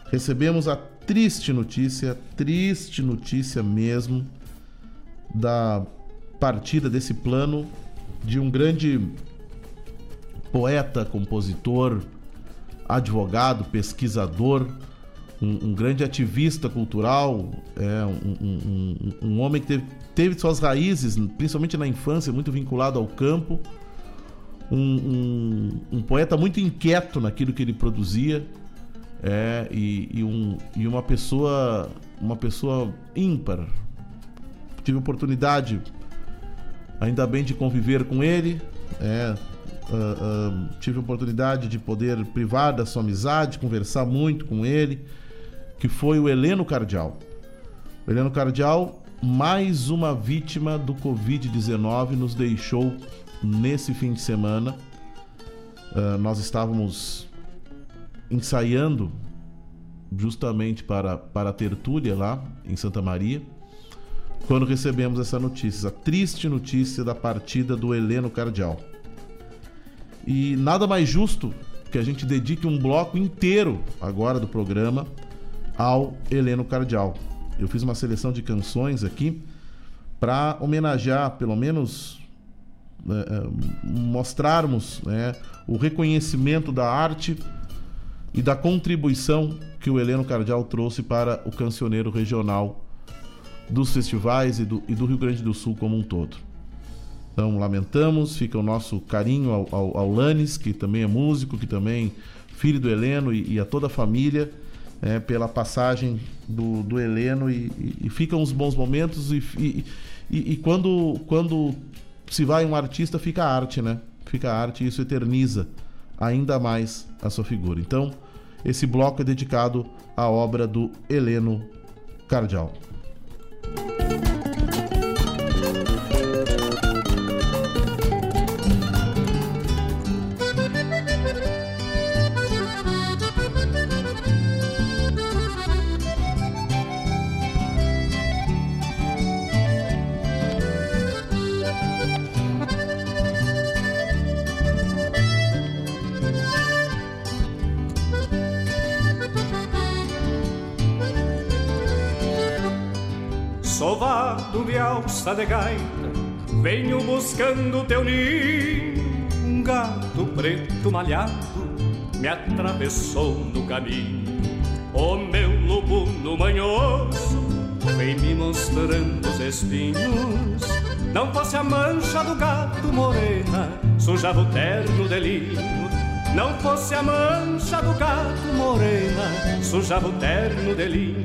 Recebemos a triste notícia, triste notícia mesmo, da partida desse plano de um grande poeta, compositor, advogado, pesquisador, um, um grande ativista cultural, é, um, um, um, homem que teve, teve, suas raízes, principalmente na infância, muito vinculado ao campo, um, poeta muito inquieto naquilo que ele produzia, é, e, e, e uma pessoa, uma pessoa ímpar. Tive oportunidade ainda bem de conviver com ele. É, uh, uh, tive a oportunidade de poder privar da sua amizade, conversar muito com ele, que foi o Heleno Cardial. O Heleno Cardial, mais uma vítima do Covid-19, nos deixou nesse fim de semana. Uh, nós estávamos ensaiando justamente para, para a tertúlia lá em Santa Maria quando recebemos essa notícia, a triste notícia da partida do Heleno Cardial. E nada mais justo que a gente dedique um bloco inteiro agora do programa ao Heleno Cardial. Eu fiz uma seleção de canções aqui para homenagear, pelo menos é, mostrarmos né, o reconhecimento da arte e da contribuição que o Heleno Cardial trouxe para o cancioneiro regional dos festivais e do, e do Rio Grande do Sul como um todo. Então, lamentamos, fica o nosso carinho ao, ao, ao Lanes, que também é músico, que também filho do Heleno e, e a toda a família, é, pela passagem do, do Heleno e, e, e, ficam os bons momentos e, e, quando, quando se vai um artista, fica a arte, né? Fica a arte e isso eterniza ainda mais a sua figura. Então, esse bloco é dedicado à obra do Heleno Cardial. De gaita, venho buscando teu ninho. Um gato preto malhado me atravessou no caminho. O meu lobo manhoso vem me mostrando os espinhos. Não fosse a mancha do gato morena, sujava o terno de linho. Não fosse a mancha do gato morena, sujava o terno de linho.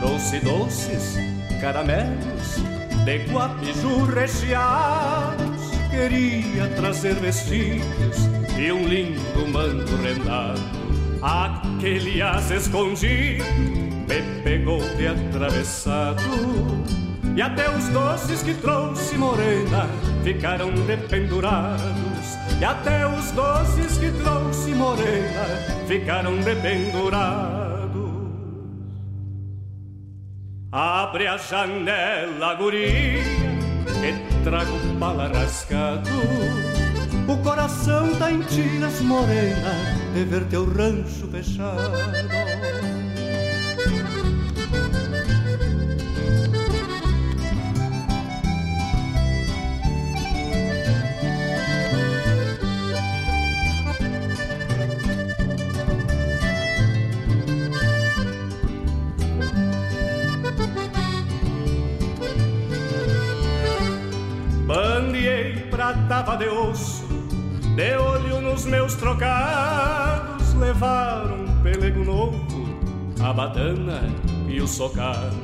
Trouxe doces, caramelos, de guapiju recheados. Queria trazer vestidos e um lindo manto rendado. Aquele as escondido me pegou de atravessado. E até os doces que trouxe morena ficaram dependurados. E até os doces que trouxe morena ficaram dependurados. Abre a janela, guria, que trago bala rascado. O coração tá em tiras morena de ver teu rancho fechado. De osso, de olho nos meus trocados, levaram um pelego novo, a badana e o socado.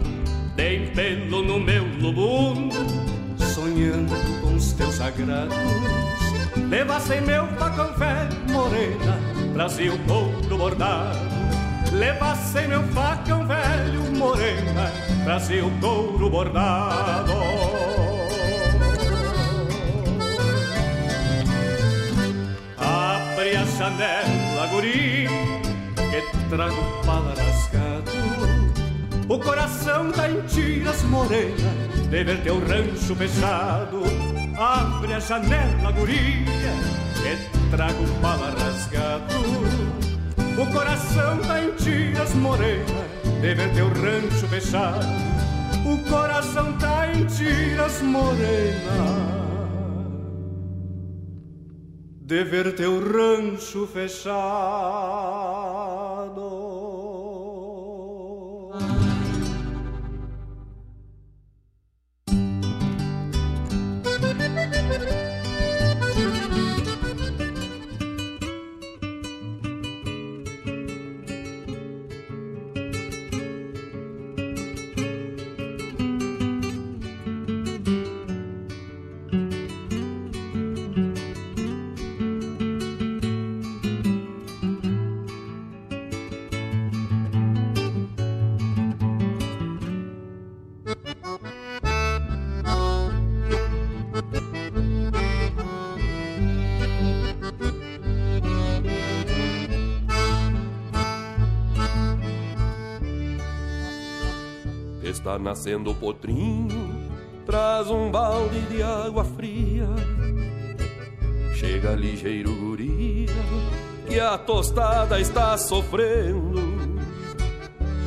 Dei pelo no meu lubundo, sonhando com os teus sagrados. Levassem meu facão velho, morena, trazia o couro bordado. Levassem meu facão velho, morena, trazia couro bordado. A janela, guri, que trago pala rasgado. O coração tá em tiras morena, de ver teu rancho fechado. Abre a janela, guria, que trago pala rasgado. O coração tá em tiras morena, de ver teu rancho fechado. O coração tá em tiras morena de ver teu rancho fechado. Nascendo o potrinho, traz um balde de água fria. Chega ligeiro guria, que a tostada está sofrendo.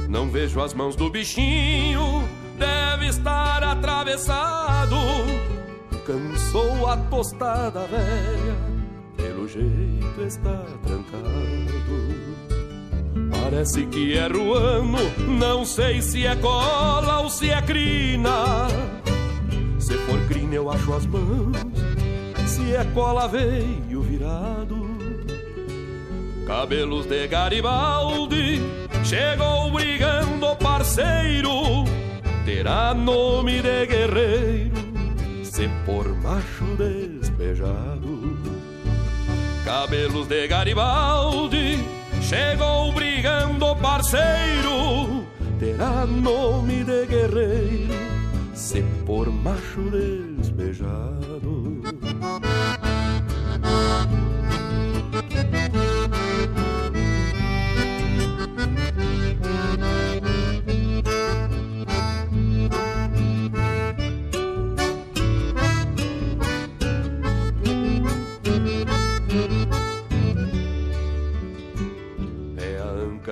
Não vejo as mãos do bichinho, deve estar atravessado. Cansou a tostada velha, pelo jeito está trancado. Parece que é ruano, não sei se é cola ou se é crina. Se for crina eu acho as mãos, se é cola veio virado. Cabelos de Garibaldi, chegou brigando parceiro. Terá nome de guerreiro, se por macho despejado. Cabelos de Garibaldi, chegou brigando parceiro, terá nome de guerreiro, se por macho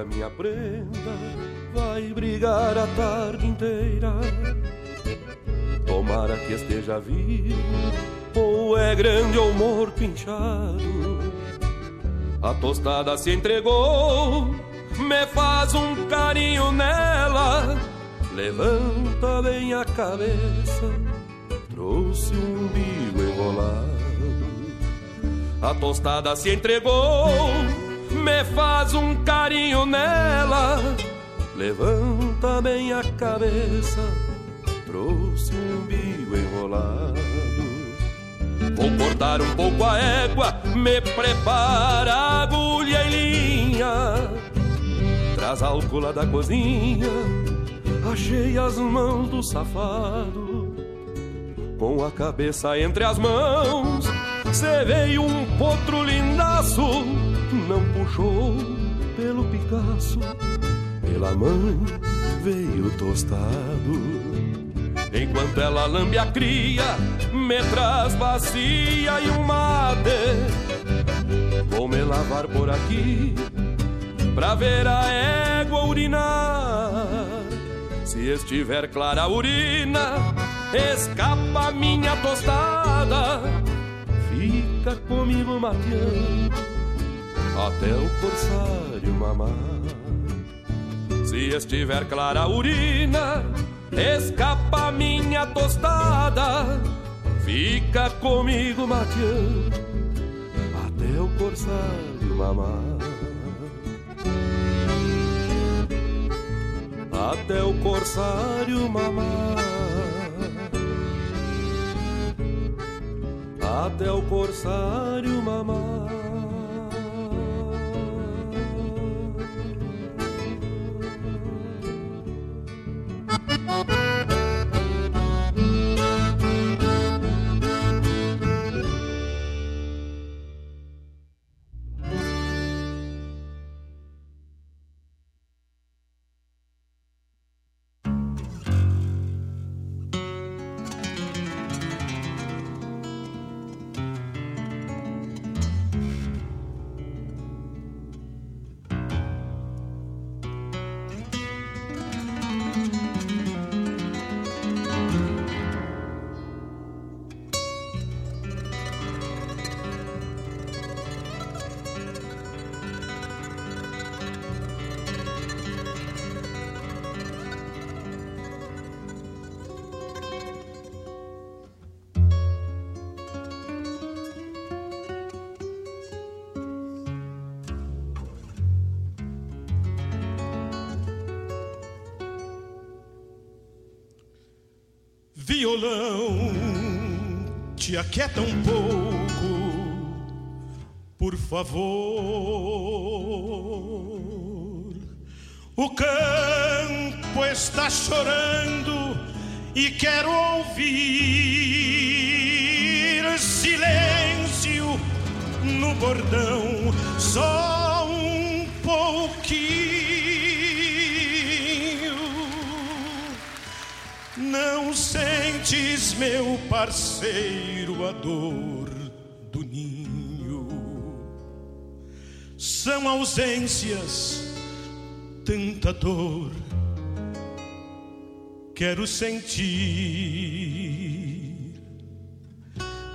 minha prenda vai brigar a tarde inteira. Tomara que esteja vivo, ou é grande ou morto inchado. A tostada se entregou, me faz um carinho nela, levanta bem a cabeça, trouxe um umbigo enrolado. A tostada se entregou, me faz um carinho nela, levanta bem a cabeça, trouxe um umbigo enrolado. Vou cortar um pouco a égua, me prepara agulha e linha. Traz álcool lá da cozinha, achei as mãos do safado. Com a cabeça entre as mãos, cê veio um potro lindaço, não puxou pelo Picasso, pela mãe veio tostado. Enquanto ela lambe a cria, me traz bacia e um mate. Vou me lavar por aqui, pra ver a égua urinar. Se estiver clara a urina, escapa minha tostada. Fica comigo mateando, até o corsário mamar. Se estiver clara a urina, escapa minha tostada, fica comigo mateando até o corsário mamar. Até o corsário mamar. Até o corsário mamar. Te aquieta um pouco, por favor. O campo está chorando e quero ouvir silêncio no bordão, só um pouquinho. Meu parceiro, a dor do ninho. São ausências, tanta dor. Quero sentir.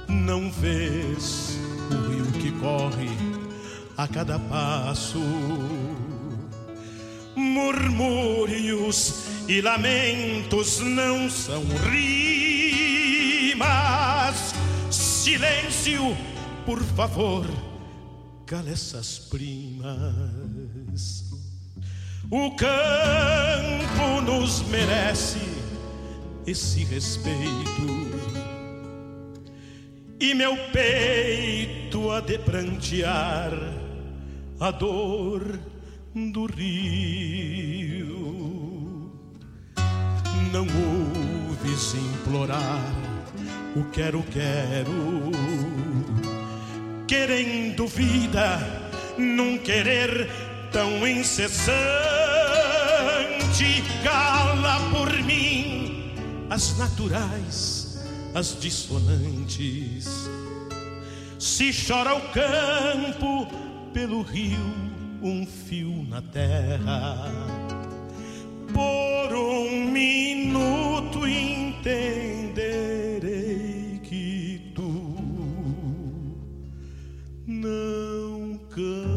Não vês o rio que corre a cada passo. Murmúrios e lamentos não são rimas. Silêncio, por favor, cala primas. O campo nos merece esse respeito. E meu peito a de prantear a dor do rio. Não ouves implorar o quero, quero, querendo vida num querer tão incessante. Cala por mim as naturais, as dissonantes. Se chora o campo pelo rio um fio na terra. Por um minuto entenderei que tu não cantas.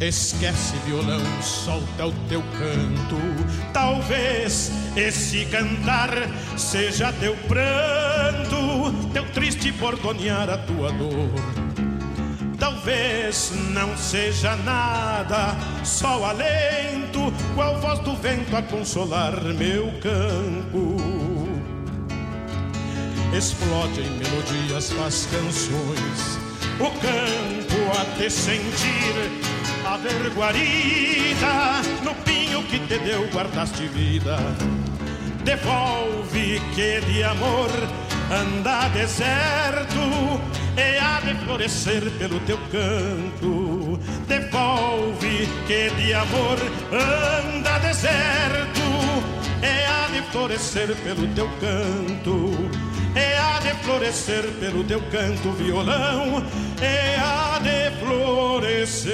Esquece violão, solta o teu canto. Talvez esse cantar seja teu pranto, teu triste bordonear a tua dor. Talvez não seja nada, só o alento, qual voz do vento a consolar meu campo. Explode em melodias, faz canções, o campo a te sentir haver guarida no pinho que te deu, guardaste vida. Devolve que de amor anda deserto e há de florescer pelo teu canto. Devolve que de amor anda deserto e há de florescer pelo teu canto. E há de florescer pelo teu canto, violão, e há de florescer.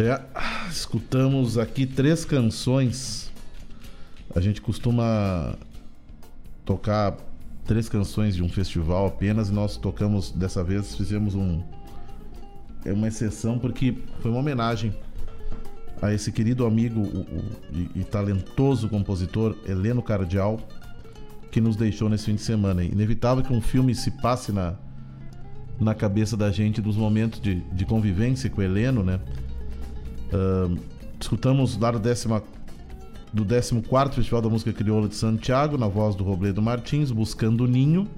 É, escutamos aqui três canções. A gente costuma tocar três canções de um festival apenas nós tocamos dessa vez, fizemos um é uma exceção porque foi uma homenagem a esse querido amigo o, o, e, e, talentoso compositor Heleno Cardial que nos deixou nesse fim de semana. Inevitável que um filme se passe na, na cabeça da gente dos momentos de, de convivência com o Heleno, né? Uh, escutamos do, décima, do 14 Festival da Música Crioula de Santiago, na voz do Robledo Martins, Buscando o Ninho,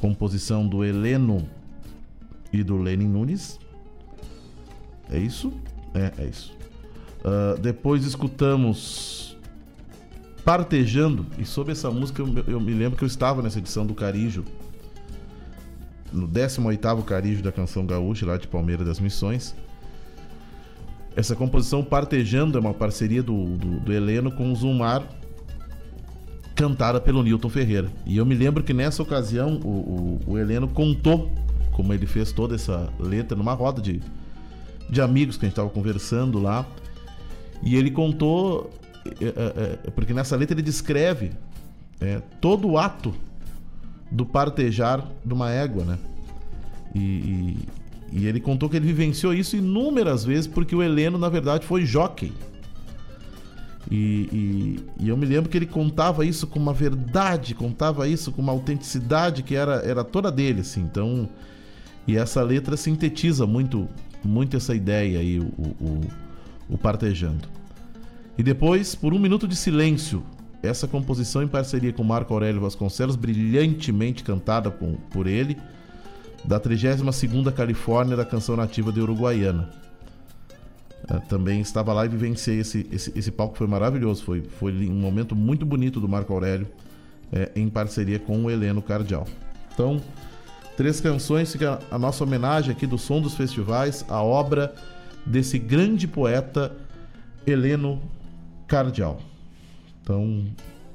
composição do Heleno e do Lenin Nunes. É isso? É, é isso. Uh, depois escutamos Partejando, e sobre essa música eu, eu, me lembro que eu estava nessa edição do Carijo, no 18 Carijo da Canção Gaúcha, lá de Palmeira das Missões. Essa composição Partejando é uma parceria do, do, do Heleno com o Zumar, cantada pelo Newton Ferreira. E eu me lembro que nessa ocasião o, o, o Heleno contou como ele fez toda essa letra numa roda de, de amigos que a gente estava conversando lá. E ele contou, é, é, é, porque nessa letra ele descreve é, todo o ato do partejar de uma égua, né? E, e, e ele contou que ele vivenciou isso inúmeras vezes porque o Heleno, na verdade, foi jockey. E, e, e, eu me lembro que ele contava isso com uma verdade, contava isso com uma autenticidade que era, era toda dele, assim. Então, e essa letra sintetiza muito, muito essa ideia aí, o, o, o partejando. E depois, por um minuto de silêncio, essa composição em parceria com Marco Aurélio Vasconcelos, brilhantemente cantada com, por ele da 32ª Califórnia da canção nativa de Uruguaiana. É, também estava lá e vivenciei esse, esse, esse palco, foi maravilhoso, foi, foi um momento muito bonito do Marco Aurélio é, em parceria com o Heleno Cardial. Então, três canções, fica a nossa homenagem aqui do Som dos Festivais, a obra desse grande poeta Heleno Cardial. Então,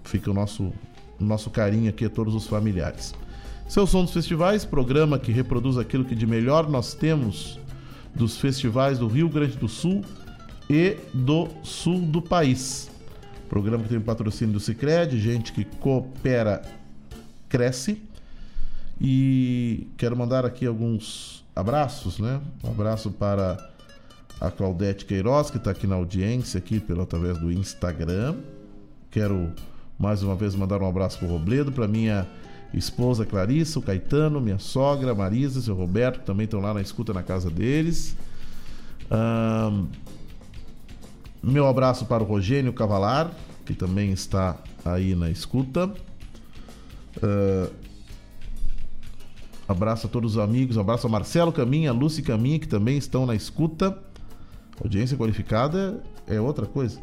fica o nosso, o nosso carinho aqui a todos os familiares. Seu Som dos Festivais, programa que reproduz aquilo que de melhor nós temos dos festivais do Rio Grande do Sul e do sul do país. Programa que tem patrocínio do Cicred, gente que coopera, cresce. E quero mandar aqui alguns abraços, né? Um abraço para a Claudete Queiroz, que está aqui na audiência, aqui pelo através do Instagram. Quero mais uma vez mandar um abraço para o Robledo, para minha esposa Clarissa, o Caetano, minha sogra Marisa, seu Roberto, também estão lá na escuta na casa deles. Um, meu abraço para o Rogênio Cavalar, que também está aí na escuta. Uh, abraço a todos os amigos, abraço a Marcelo Caminha, a Lúcia Caminha, que também estão na escuta. Audiência qualificada é outra coisa.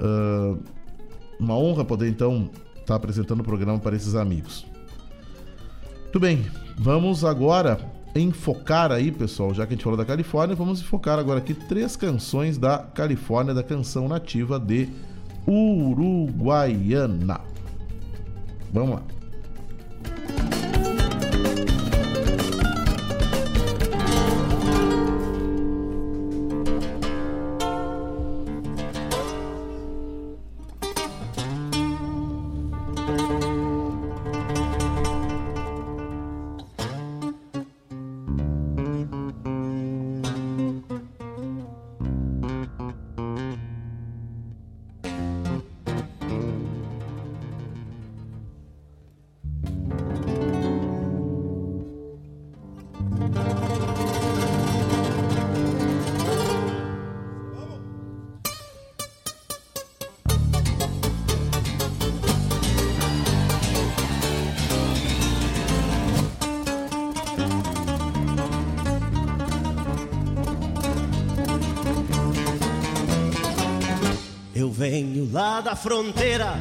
Uh, uma honra poder então estar apresentando o programa para esses amigos. Muito bem, vamos agora enfocar aí, pessoal, já que a gente falou da Califórnia, vamos enfocar agora aqui três canções da Califórnia, da canção nativa de Uruguaiana. Vamos lá. Lá da fronteira,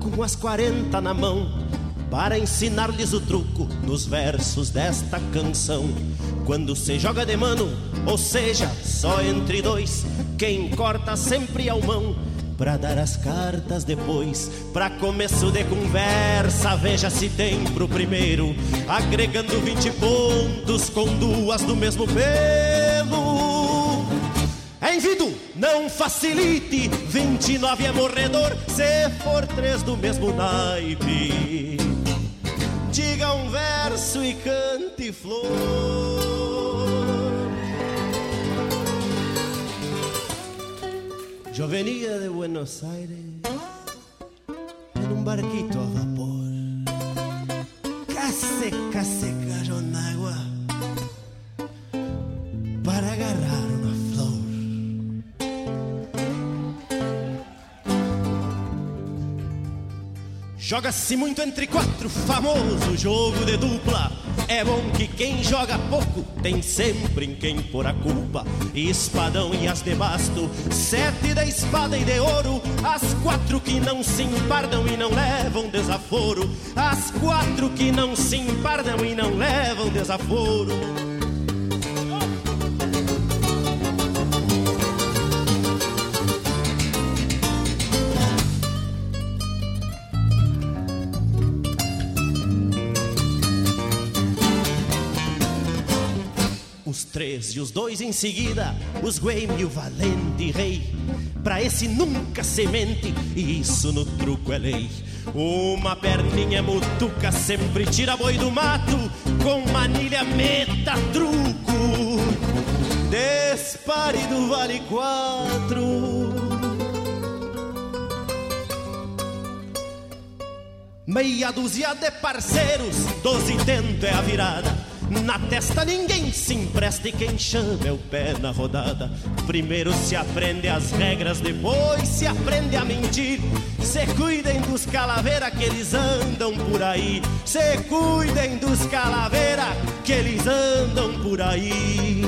com as 40 na mão, para ensinar-lhes o truco nos versos desta canção. Quando se joga de mano, ou seja, só entre dois, quem corta sempre é o mão. Pra dar as cartas depois, pra começo de conversa, veja se tem pro primeiro, agregando 20 pontos com duas do mesmo pelo. Não facilite, 29 é morredor, se for três do mesmo naipe. Diga um verso e cante flor. Eu venia de Buenos Aires Joga-se muito entre quatro, famoso jogo de dupla. É bom que quem joga pouco tem sempre em quem pôr a culpa. Espadão e as de basto, sete da espada e de ouro. As quatro que não se empardam e não levam desaforo. As quatro que não se empardam e não levam desaforo. Três e os dois em seguida, os Gueme e o valente rei. Pra esse nunca semente, e isso no truco é lei. Uma perninha mutuca sempre tira boi do mato, com manilha meta truco. Despare do vale quatro. Meia dúzia de parceiros, doze tento é a virada. Na testa ninguém se empresta e quem chama é o pé na rodada. Primeiro se aprende as regras, depois se aprende a mentir. Se cuidem dos calaveira que eles andam por aí. Se cuidem dos calaveira que eles andam por aí.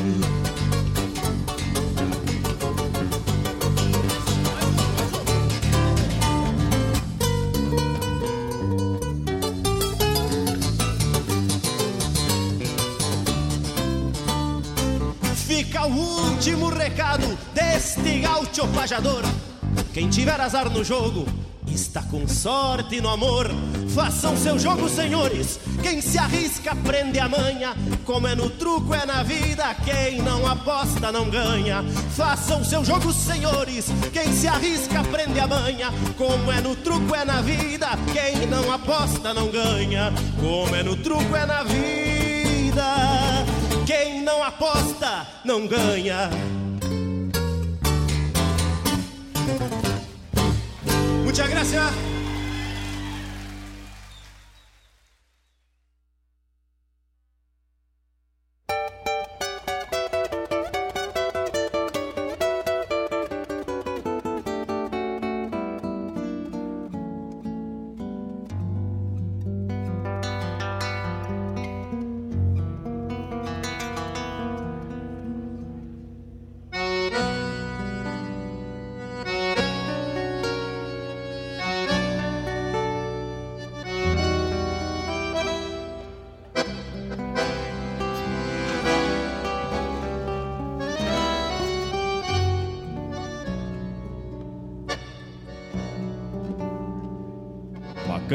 Último recado deste gaúcho pajador. Quem tiver azar no jogo, está com sorte no amor. Façam seu jogo, senhores. Quem se arrisca prende a manha. Como é no truco, é na vida. Quem não aposta não ganha. Façam seu jogo, senhores. Quem se arrisca prende a manha. Como é no truco, é na vida. Quem não aposta não ganha. Como é no truco, é na vida. Quem não aposta não ganha. Muchas gracias.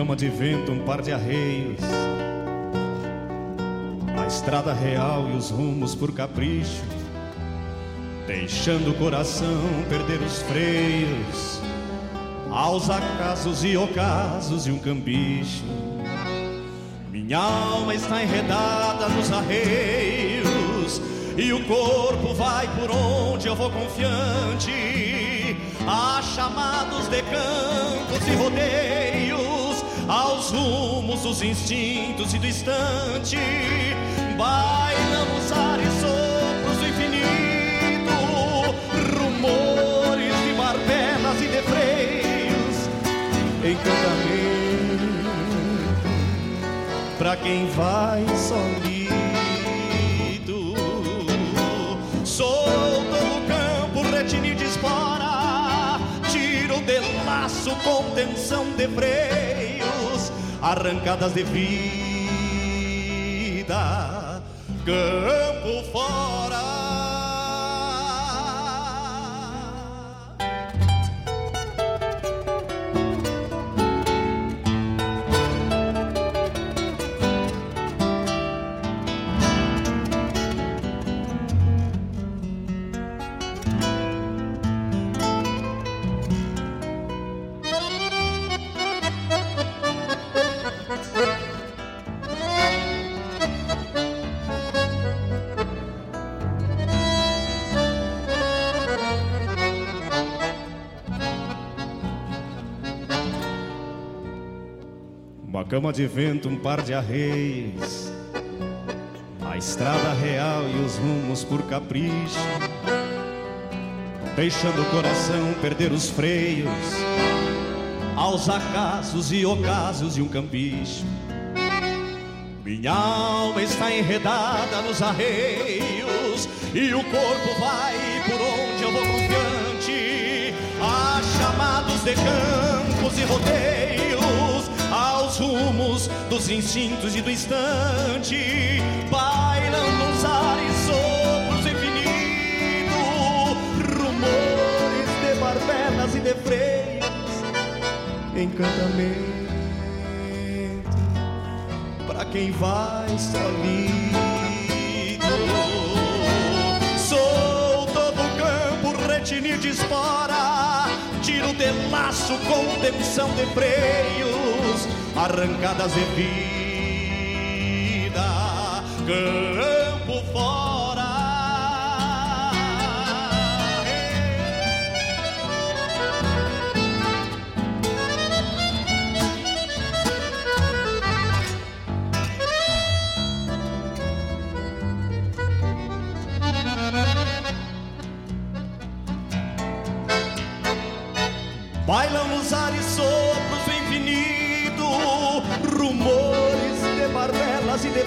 Cama de vento, um par de arreios. A estrada real e os rumos por capricho, deixando o coração perder os freios, aos acasos e ocasos e um cambicho. Minha alma está enredada nos arreios e o corpo vai por onde eu vou confiante. Há chamados de campos e rodeios, aos rumos dos instintos e do instante. Bailam os ares sopros do infinito, rumores de marbelas e de freios, encantamento pra quem vai solido. Solto no campo, retinir de espora, tiro de laço, contenção de freios, arrancadas de vida, campo fora. Cama de vento, um par de arreios, a estrada real e os rumos por capricho, deixando o coração perder os freios, aos acasos e ocasos e um cambicho. Minha alma está enredada nos arreios. E o corpo vai por onde eu vou confiante. Há chamados de campos e rodeios, aos rumos dos instintos e do instante. Bailam nos ares sopros infinitos, rumores de barbelas e de freios, encantamento pra quem vai solido. Sou todo campo, retinir de espora, tiro de laço, contenção de freios, arrancadas de vida,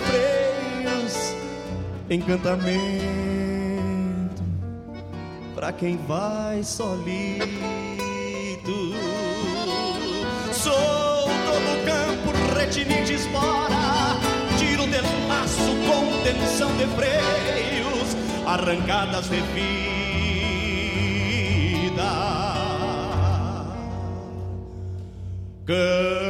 freios, encantamento pra quem vai solido. Sou todo campo, retinir de espora, tiro de laço, contenção de freios, arrancadas de vida. Campo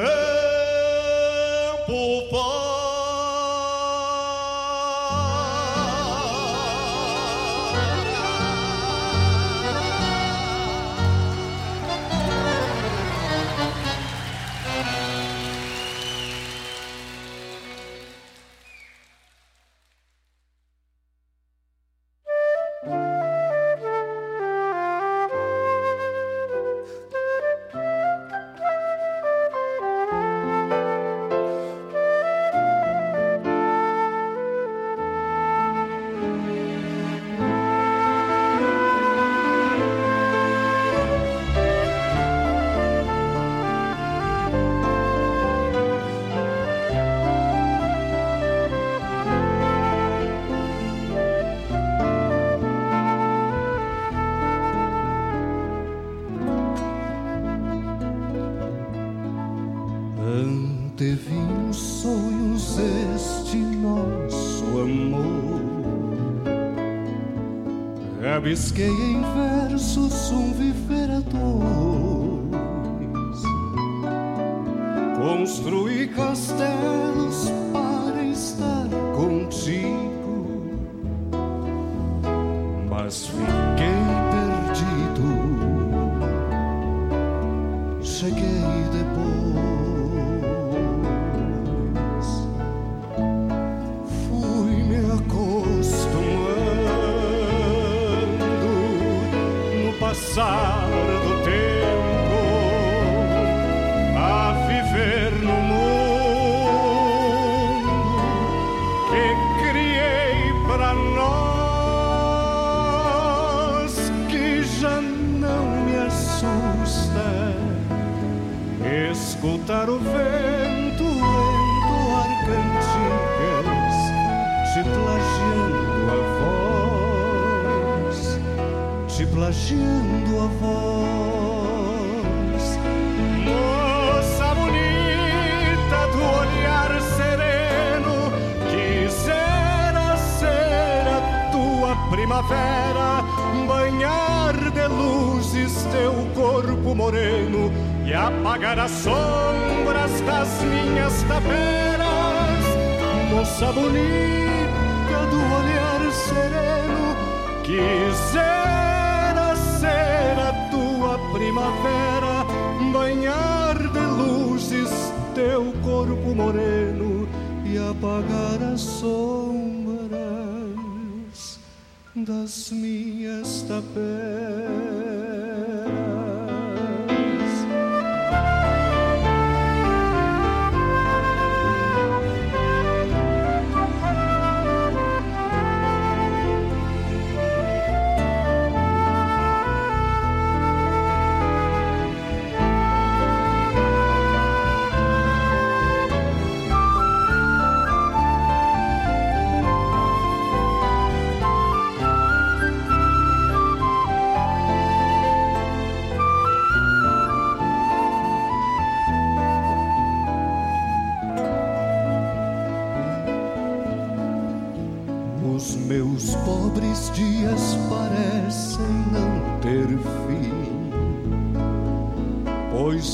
skin. Sombras das minhas taperas.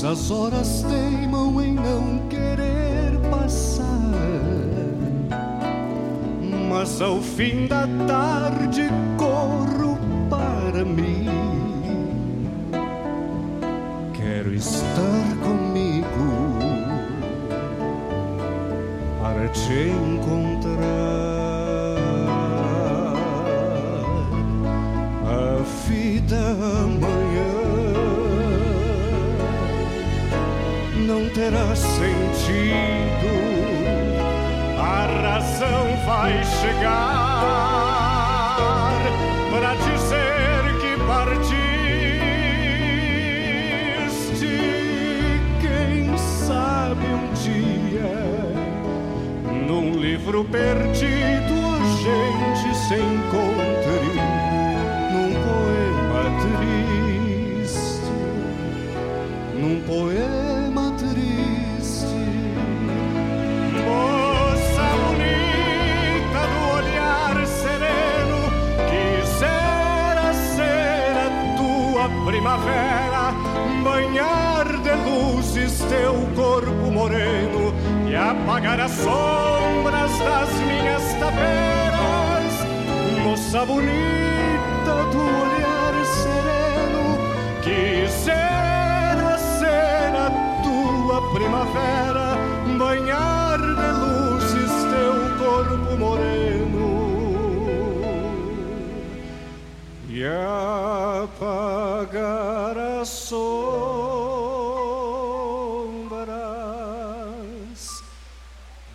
As horas teimam em não querer passar. Mas ao fim da tarde corro para mim. Quero estar comigo para te encontrar. Terá sentido. A razão vai chegar para dizer que partiste. Quem sabe um dia num livro perdido a gente se encontre num poema triste, num poema primavera, banhar de luzes teu corpo moreno e apagar as sombras das minhas taperas. Moça bonita do olhar sereno, quisera ser a tua primavera, banhar de luzes teu corpo moreno e apagar as sombras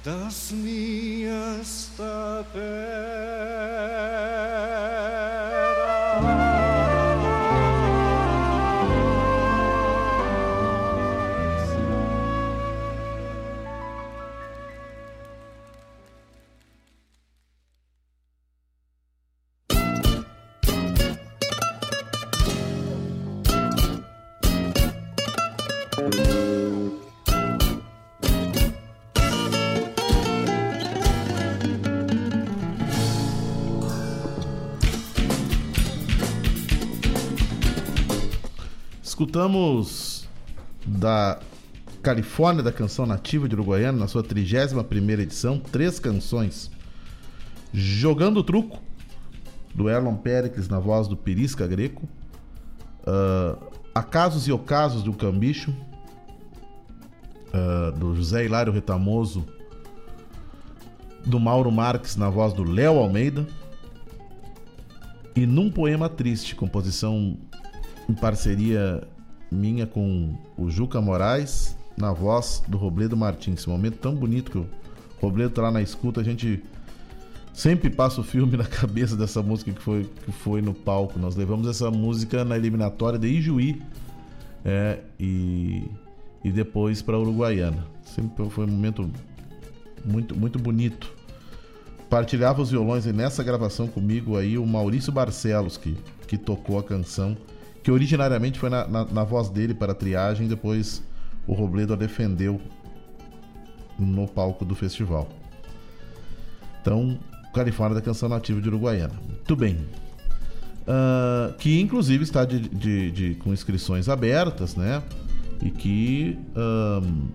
das minhas taperas. Escutamos da Califórnia da Canção Nativa de Uruguaiana, na sua 31 edição, três canções. Jogando o Truco, do Erlon Pericles na voz do Perisca Greco. Uh, Acasos e Ocasos do Cambicho, uh, do José Hilário Retamoso, do Mauro Marques na voz do Léo Almeida. E Num Poema Triste, composição em parceria minha com o Juca Moraes, na voz do Robledo Martins. Esse momento tão bonito que o Robledo tá lá na escuta, a gente sempre passa o filme na cabeça dessa música que foi, que foi no palco. Nós levamos essa música na eliminatória de Ijuí é, e, e depois para Uruguaiana. Sempre foi um momento muito, muito bonito partilhava os violões e nessa gravação comigo aí o Maurício Barcelos, que, que tocou a canção, que originariamente foi na, na, na voz dele para a triagem, depois o Robledo a defendeu no palco do festival. Então, Califórnia da Canção Nativa de Uruguaiana. Muito bem. Uh, que inclusive está de, de, de, com inscrições abertas, né? E que um,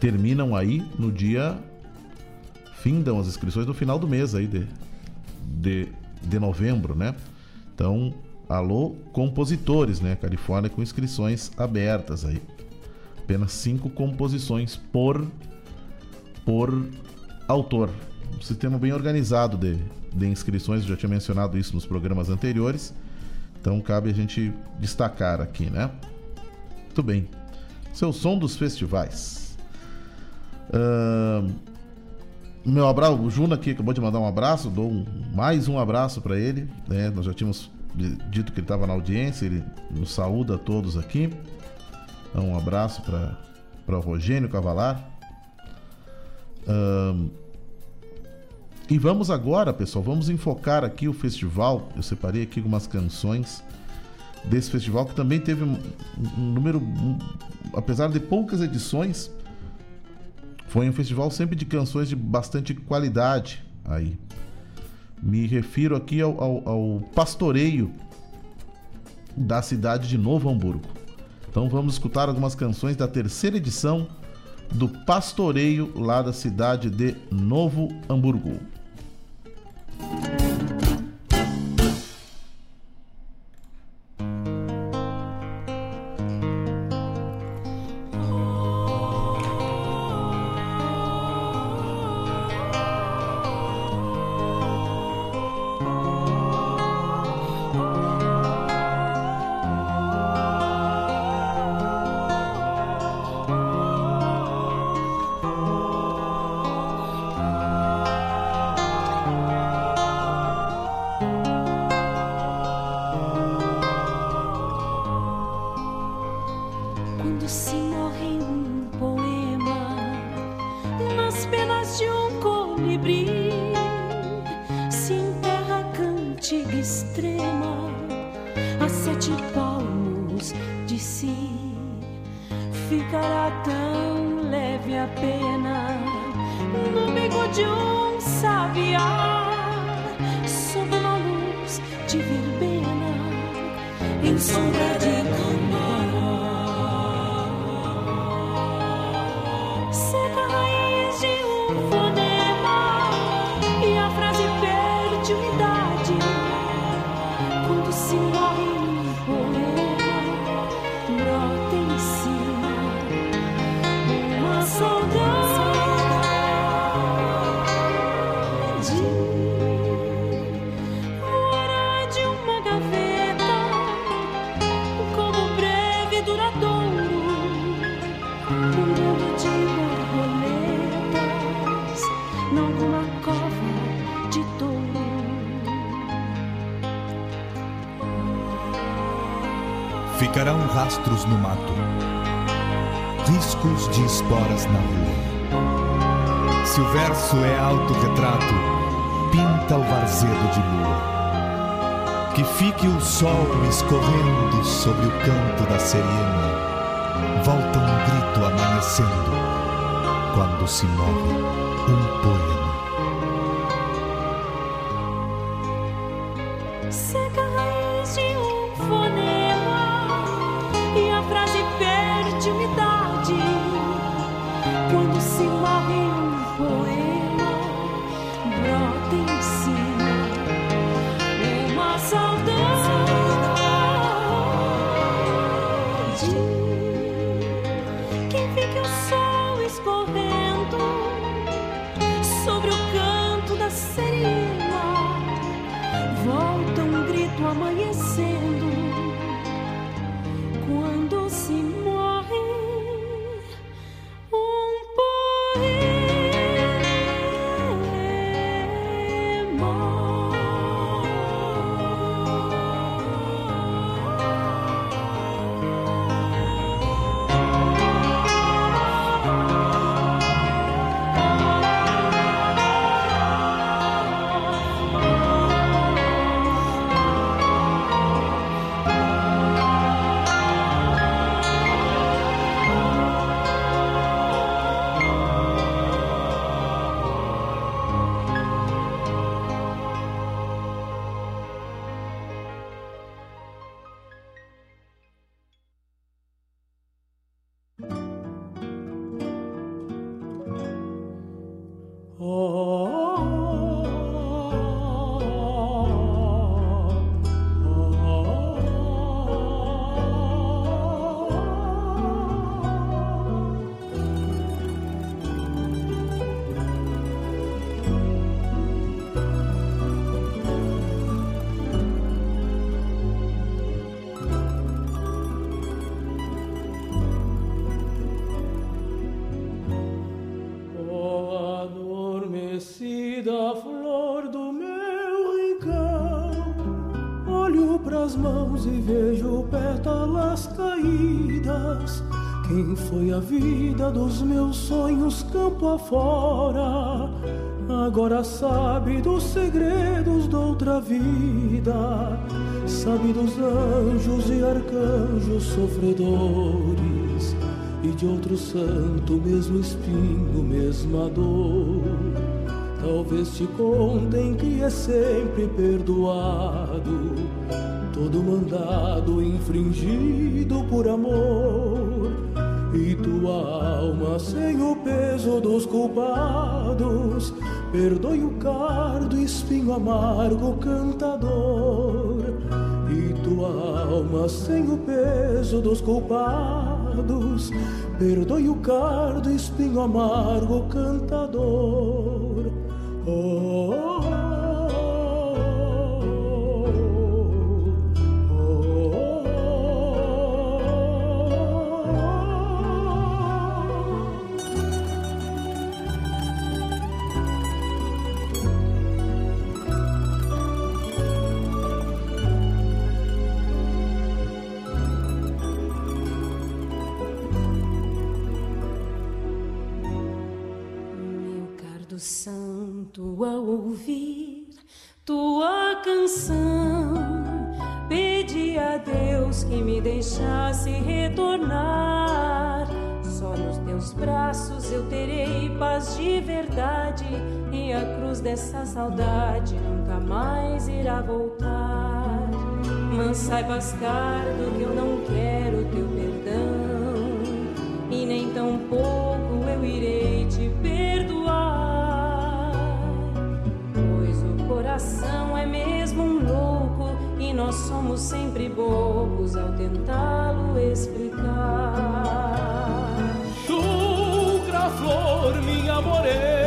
terminam aí no dia findam as inscrições no final do mês aí de, de, de novembro, né? Então, alô, compositores, né? Califórnia com inscrições abertas aí. Apenas cinco composições por, por autor. Um sistema bem organizado de, de inscrições, eu já tinha mencionado isso nos programas anteriores. Então cabe a gente destacar aqui, né? Muito bem. Seu som dos festivais. Uh, meu abraço, o Juna aqui acabou de mandar um abraço, dou um, mais um abraço para ele. Né? Nós já tínhamos dito que ele estava na audiência, ele nos saúda a todos aqui. Então, um abraço para o Rogênio Cavalar. Um, e vamos agora, pessoal, vamos enfocar aqui o festival. Eu separei aqui algumas canções desse festival que também teve um, um número, um, apesar de poucas edições, foi um festival sempre de canções de bastante qualidade aí. Me refiro aqui ao, ao, ao pastoreio da cidade de Novo Hamburgo. Então vamos escutar algumas canções da terceira edição do pastoreio lá da cidade de Novo Hamburgo. Rastros no mato, riscos de esporas na rua. Se o verso é autorretrato, pinta o varzedo de lua. Que fique o sol escorrendo sobre o canto da serena. Volta um grito amanhecendo quando se morre um poema. De outro santo, mesmo espinho, mesma dor. Talvez te contem que é sempre perdoado todo mandado infringido por amor. E tua alma sem o peso dos culpados, perdoe o cardo, espinho amargo, cantador. E tua alma sem o peso dos culpados, perdoe o cardo, espinho amargo, cantador. Oh, santo, ao ouvir tua canção, pedi a Deus que me deixasse retornar. Só nos teus braços eu terei paz de verdade, e a cruz dessa saudade nunca mais irá voltar. Mas saibas, Cardo, que eu não quero teu perdão, e nem tão pouco coração é mesmo um louco e nós somos sempre bobos ao tentá-lo explicar. Chucra flor, minha morena,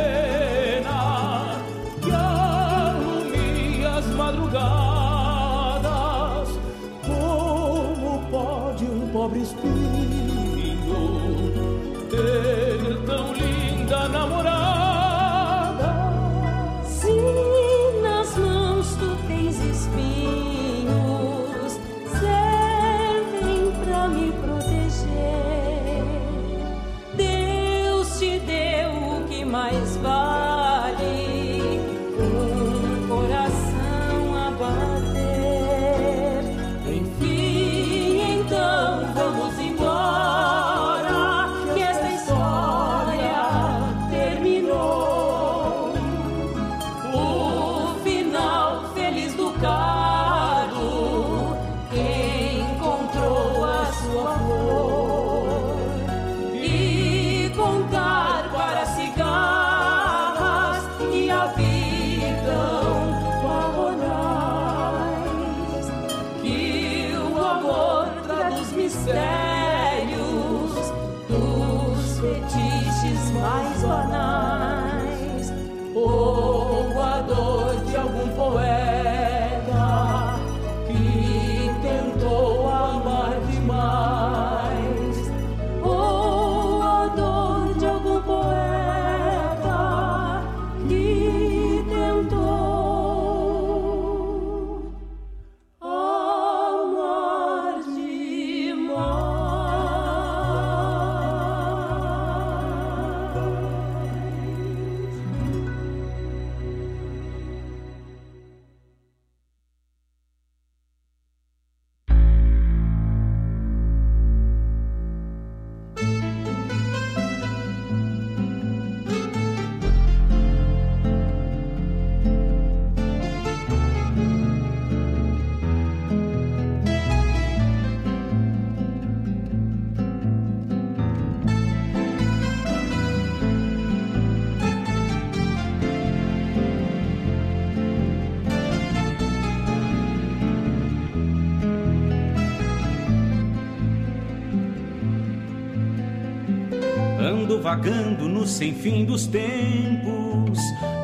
sem fim dos tempos,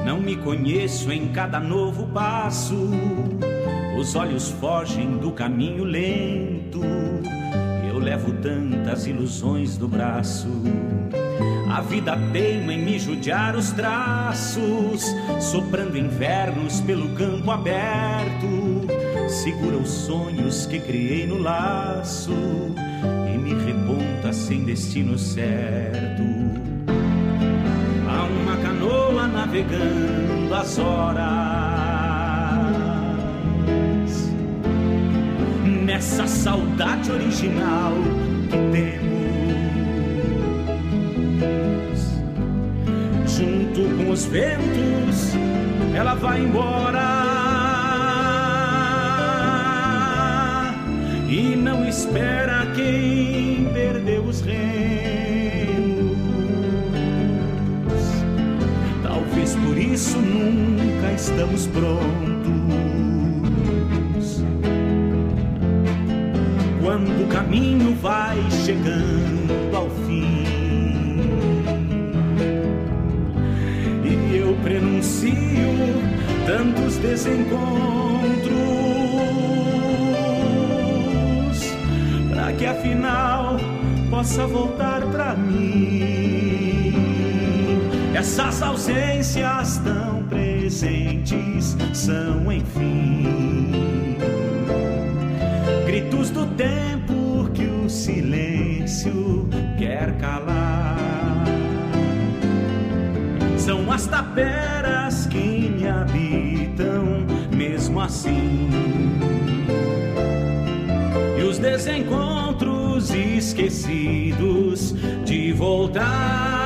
não me conheço em cada novo passo. Os olhos fogem do caminho lento, eu levo tantas ilusões no braço. A vida teima em me judiar os traços, soprando invernos pelo campo aberto. Segura os sonhos que criei no laço e me reponta sem destino certo. Navegando as horas nessa saudade original que temos. Junto com os ventos, ela vai embora. E não espera quem perdeu os remos. Isso nunca estamos prontos. Quando o caminho vai chegando ao fim. E eu prenuncio tantos desencontros para que afinal possa voltar pra mim. Essas ausências tão presentes são, enfim, gritos do tempo que o silêncio quer calar. São as taperas que me habitam, mesmo assim. E os desencontros esquecidos de voltar.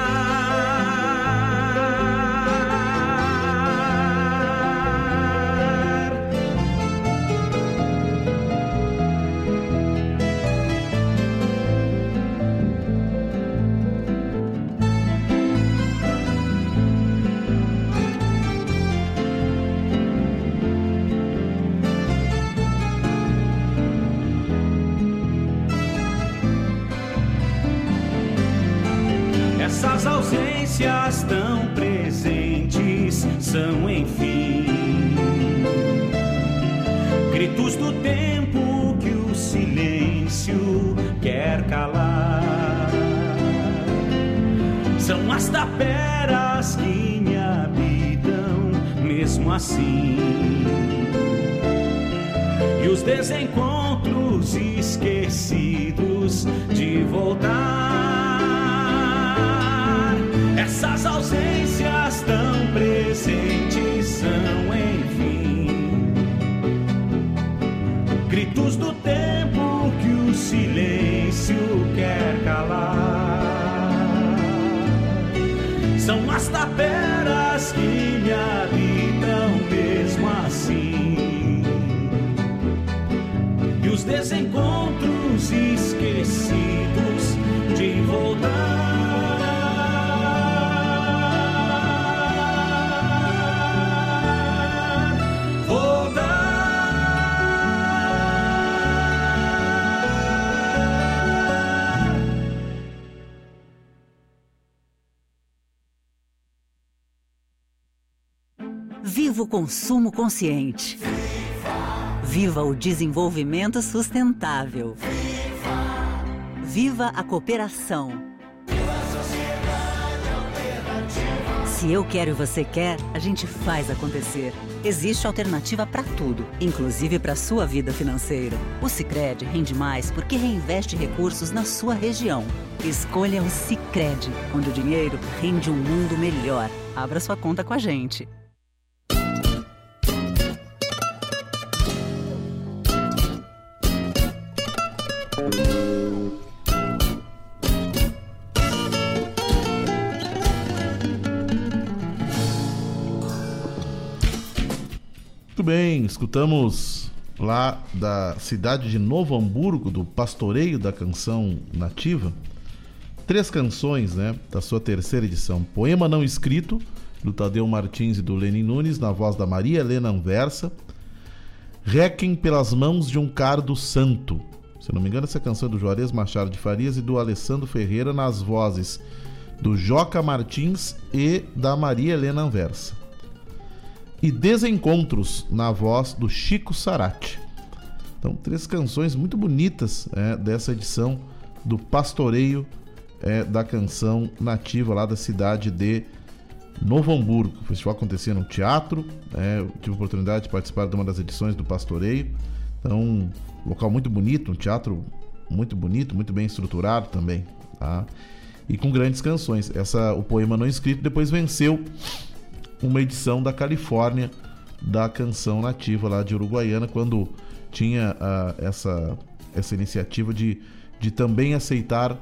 Assim. E os desencontros esquecidos consumo consciente. Viva o desenvolvimento sustentável. Viva a cooperação. Se eu quero e você quer, a gente faz acontecer. Existe alternativa para tudo, inclusive para sua vida financeira. O Sicredi rende mais porque reinveste recursos na sua região. Escolha o Sicredi, onde o dinheiro rende um mundo melhor. Abra sua conta com a gente. Escutamos lá da cidade de Novo Hamburgo, do Pastoreio da Canção Nativa, três canções, né, da sua terceira edição. Poema não escrito, do Tadeu Martins e do Lenin Nunes, na voz da Maria Helena Anversa. Requiem pelas mãos de um cardo santo. Se não me engano, essa canção é do Juarez Machado de Farias e do Alessandro Ferreira nas vozes do Joca Martins e da Maria Helena Anversa. E Desencontros, na voz do Chico Sarati. Então, três canções muito bonitas é, dessa edição do Pastoreio é, da Canção Nativa lá da cidade de Novo Hamburgo. O festival acontecia no teatro, é, eu tive a oportunidade de participar de uma das edições do Pastoreio. Então, um local muito bonito, um teatro muito bonito, muito bem estruturado também, tá? E com grandes canções. Essa, o poema não escrito depois venceu uma edição da Califórnia da canção nativa lá de Uruguaiana, quando tinha uh, essa, essa iniciativa de, de também aceitar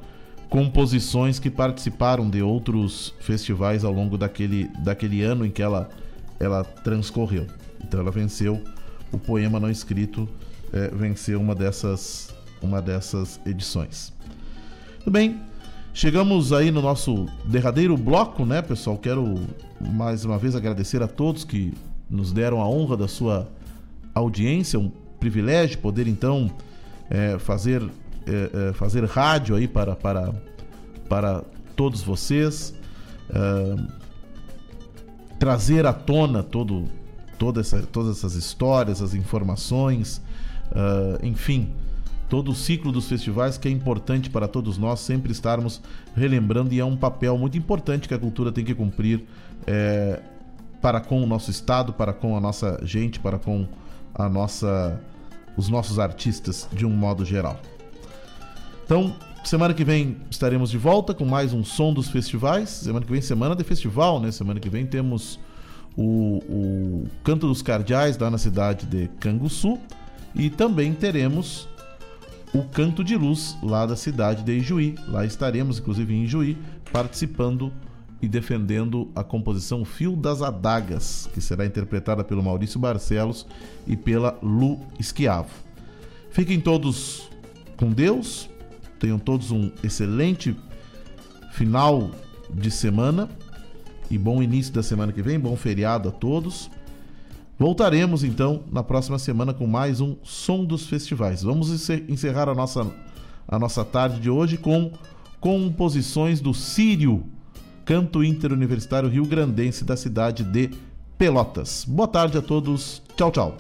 composições que participaram de outros festivais ao longo daquele, daquele ano em que ela, ela transcorreu. Então ela venceu o poema não escrito, é, venceu uma dessas, uma dessas edições. Tudo bem, chegamos aí no nosso derradeiro bloco, né, pessoal? Quero mais uma vez agradecer a todos que nos deram a honra da sua audiência, um privilégio poder então é, fazer é, é, fazer rádio aí para, para, para todos vocês, é, trazer à tona todo, toda essa, todas essas histórias, as informações, é, enfim, todo o ciclo dos festivais que é importante para todos nós sempre estarmos relembrando e é um papel muito importante que a cultura tem que cumprir é, para com o nosso estado, para com a nossa gente, para com a nossa os nossos artistas de um modo geral. Então, semana que vem estaremos de volta com mais um som dos festivais. Semana que vem, semana de festival, né? Semana que vem temos o, o Canto dos Cardeais lá na cidade de Canguçu e também teremos o Canto de Luz lá da cidade de Ijuí. Lá estaremos, inclusive em Ijuí, participando e defendendo a composição Fio das Adagas, que será interpretada pelo Maurício Barcelos e pela Lu Esquiavo. Fiquem todos com Deus, Tenham todos um excelente final de semana e bom início da semana que vem, bom feriado a todos. Voltaremos então na próxima semana com mais um Som dos Festivais. Vamos encerrar a nossa, a nossa tarde de hoje com composições do Sírio, canto interuniversitário rio-grandense da cidade de Pelotas. Boa tarde a todos. Tchau, tchau.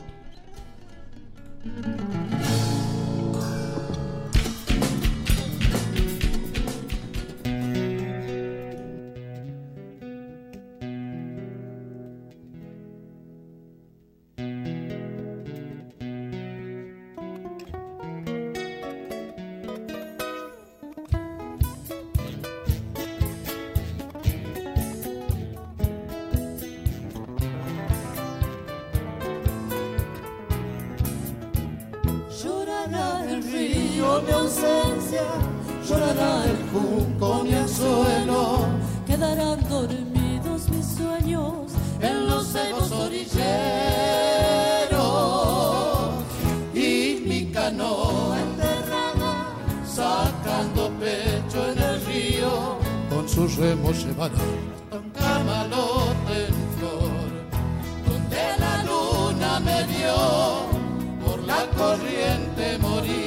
mi ausencia, llorará el junco mi anzuelo. Quedarán dormidos mis sueños en los secos orilleros y mi canoa enterrada, sacando pecho en el río, con sus remos llevará hasta un camalote en flor, donde la luna me dio por la corriente morir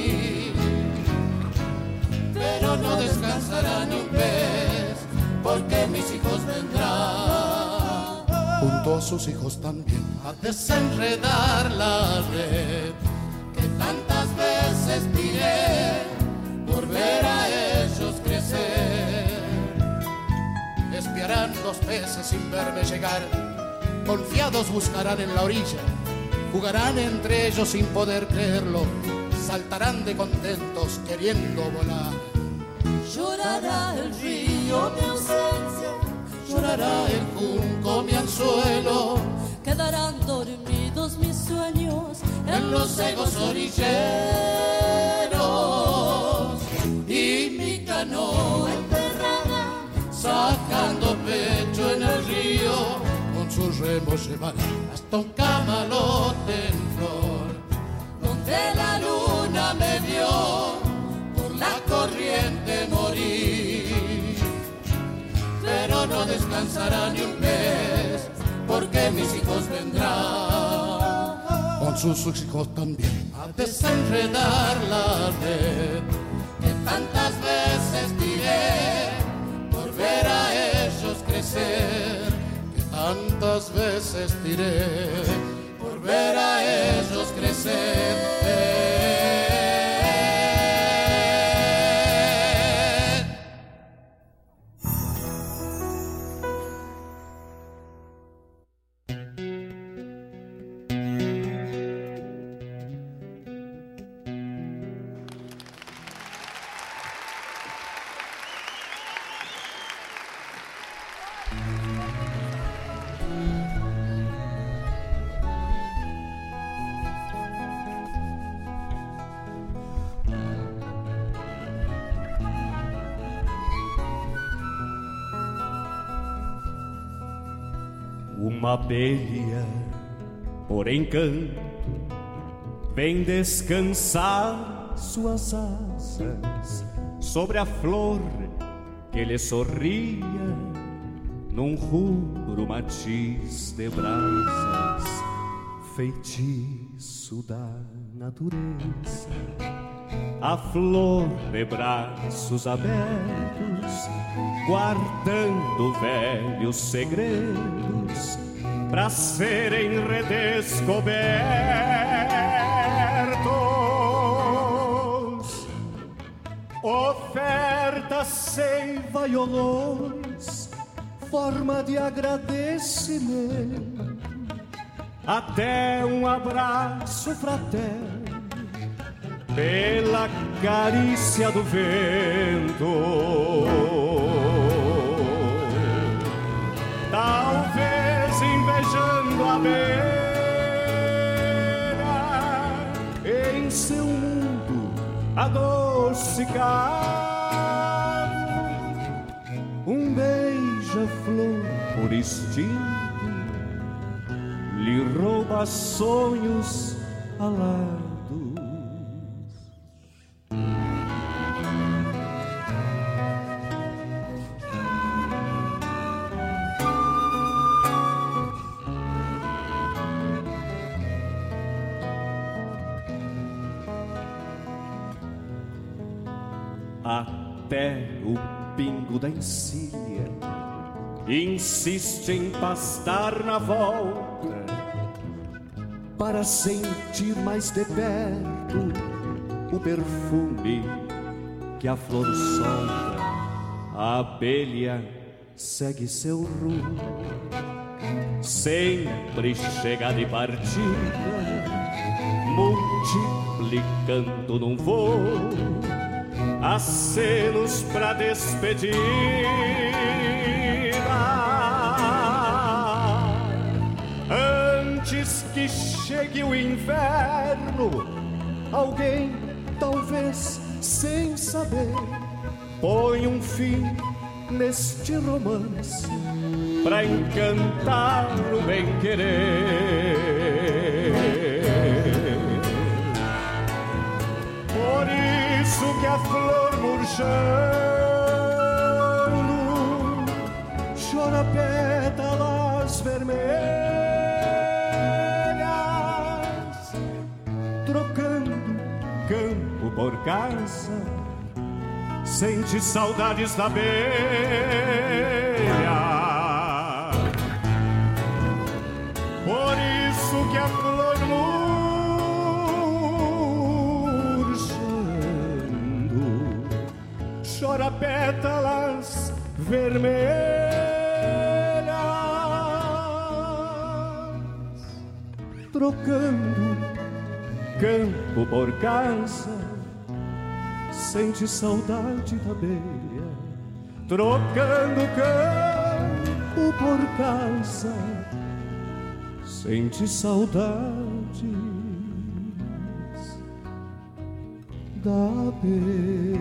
no descansará ni un mes, porque mis hijos vendrán. Junto a sus hijos también. A desenredar la red que tantas veces tiré por ver a ellos crecer. Espiarán los peces sin verme llegar, confiados buscarán en la orilla, jugarán entre ellos sin poder creerlo, saltarán de contentos queriendo volar. Llorará el río mi ausencia, llorará el junco mi anzuelo, quedarán dormidos mis sueños en los cegos orilleros. Y mi canoa enterrada, sacando pecho en el río, con sus remos llevará hasta un camalote en flor de la luna me por la corriente morir. Pero no descansará ni un mes, porque mis hijos vendrán. Con sus hijos también a desenredar la red que tantas veces tiré por ver a crecer que tantas veces tiré por ver a ellos crecer. Abelha, por encanto, vem descansar suas asas sobre a flor que lhe sorria num rubro matiz de brasas, feitiço da natureza. A flor de braços abertos, guardando velhos segredos para serem redescobertos. Oferta, seiva e forma de agradecimento, até um abraço fraterno pela carícia do vento. Invejando a beira em seu mundo adocicado, um beija-flor por instinto lhe rouba sonhos alados. Insiste em pastar na volta para sentir mais de perto o perfume que a flor solta. A abelha segue seu rumo, sempre chega de partida, multiplicando num voo acenos pra despedida. Antes que chegue o inverno, alguém, talvez sem saber, põe um fim neste romance pra encantar o bem-querer. Por isso que a flor murchando chora pétalas vermelhas, por casa, sente saudades da abelha. Por isso que a flor murchando chora pétalas vermelhas, trocando campo por casa, sente saudade da abelha, trocando campo por casa, sente saudades da abelha.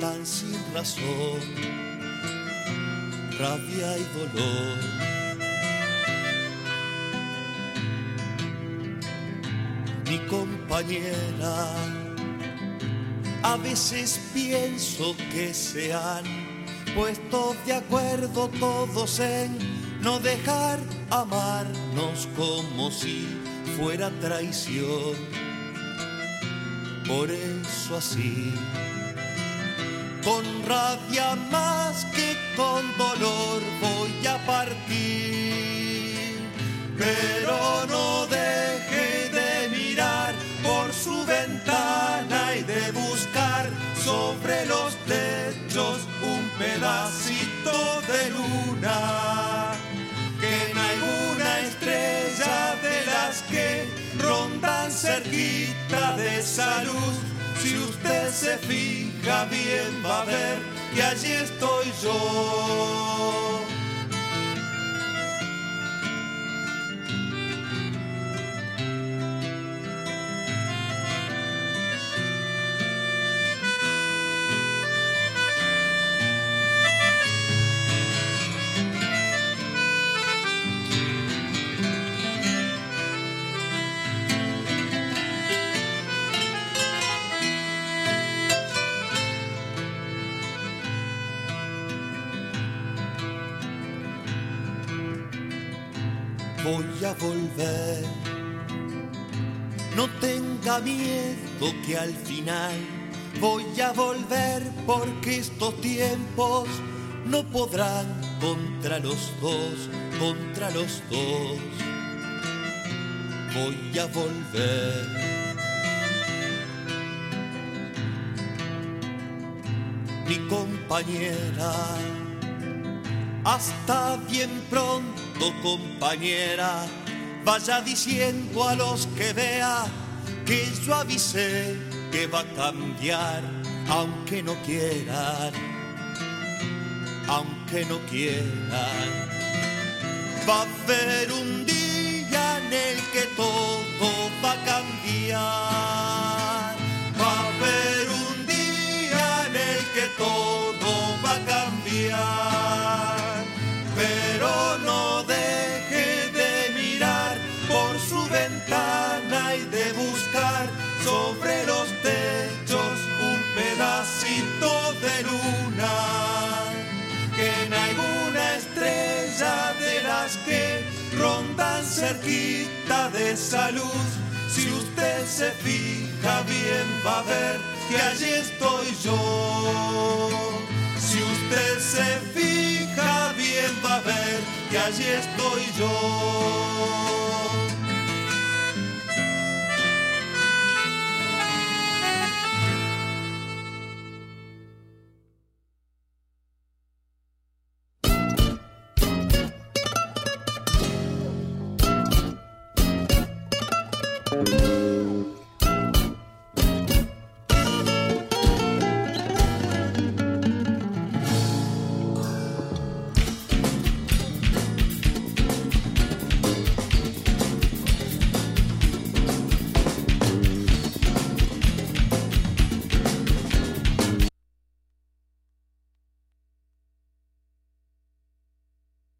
Tan sin razón, rabia y dolor. Mi compañera, a veces pienso que se han puesto de acuerdo todos en no dejar amarnos como si fuera traición. Por eso así, rabia más que con dolor voy a partir, pero no deje de mirar por su ventana y de buscar sobre los techos un pedacito de luna que no hay una estrella de las que rondan cerquita de esa luz. Si usted se fija bien va a ver que allí estoy yo. Volver. No tenga miedo que al final voy a volver porque estos tiempos no podrán contra los dos, contra los dos. Voy a volver. Mi compañera, hasta bien pronto compañera, vaya diciendo a los que vea que yo avisé que va a cambiar, aunque no quieran, aunque no quieran. Va a haber un día en el que todo va a cambiar. Va a haber un día en el que todo va a cambiar. Cerquita de esa luz, si usted se fija bien va a ver que allí estoy yo. Si usted se fija bien va a ver que allí estoy yo.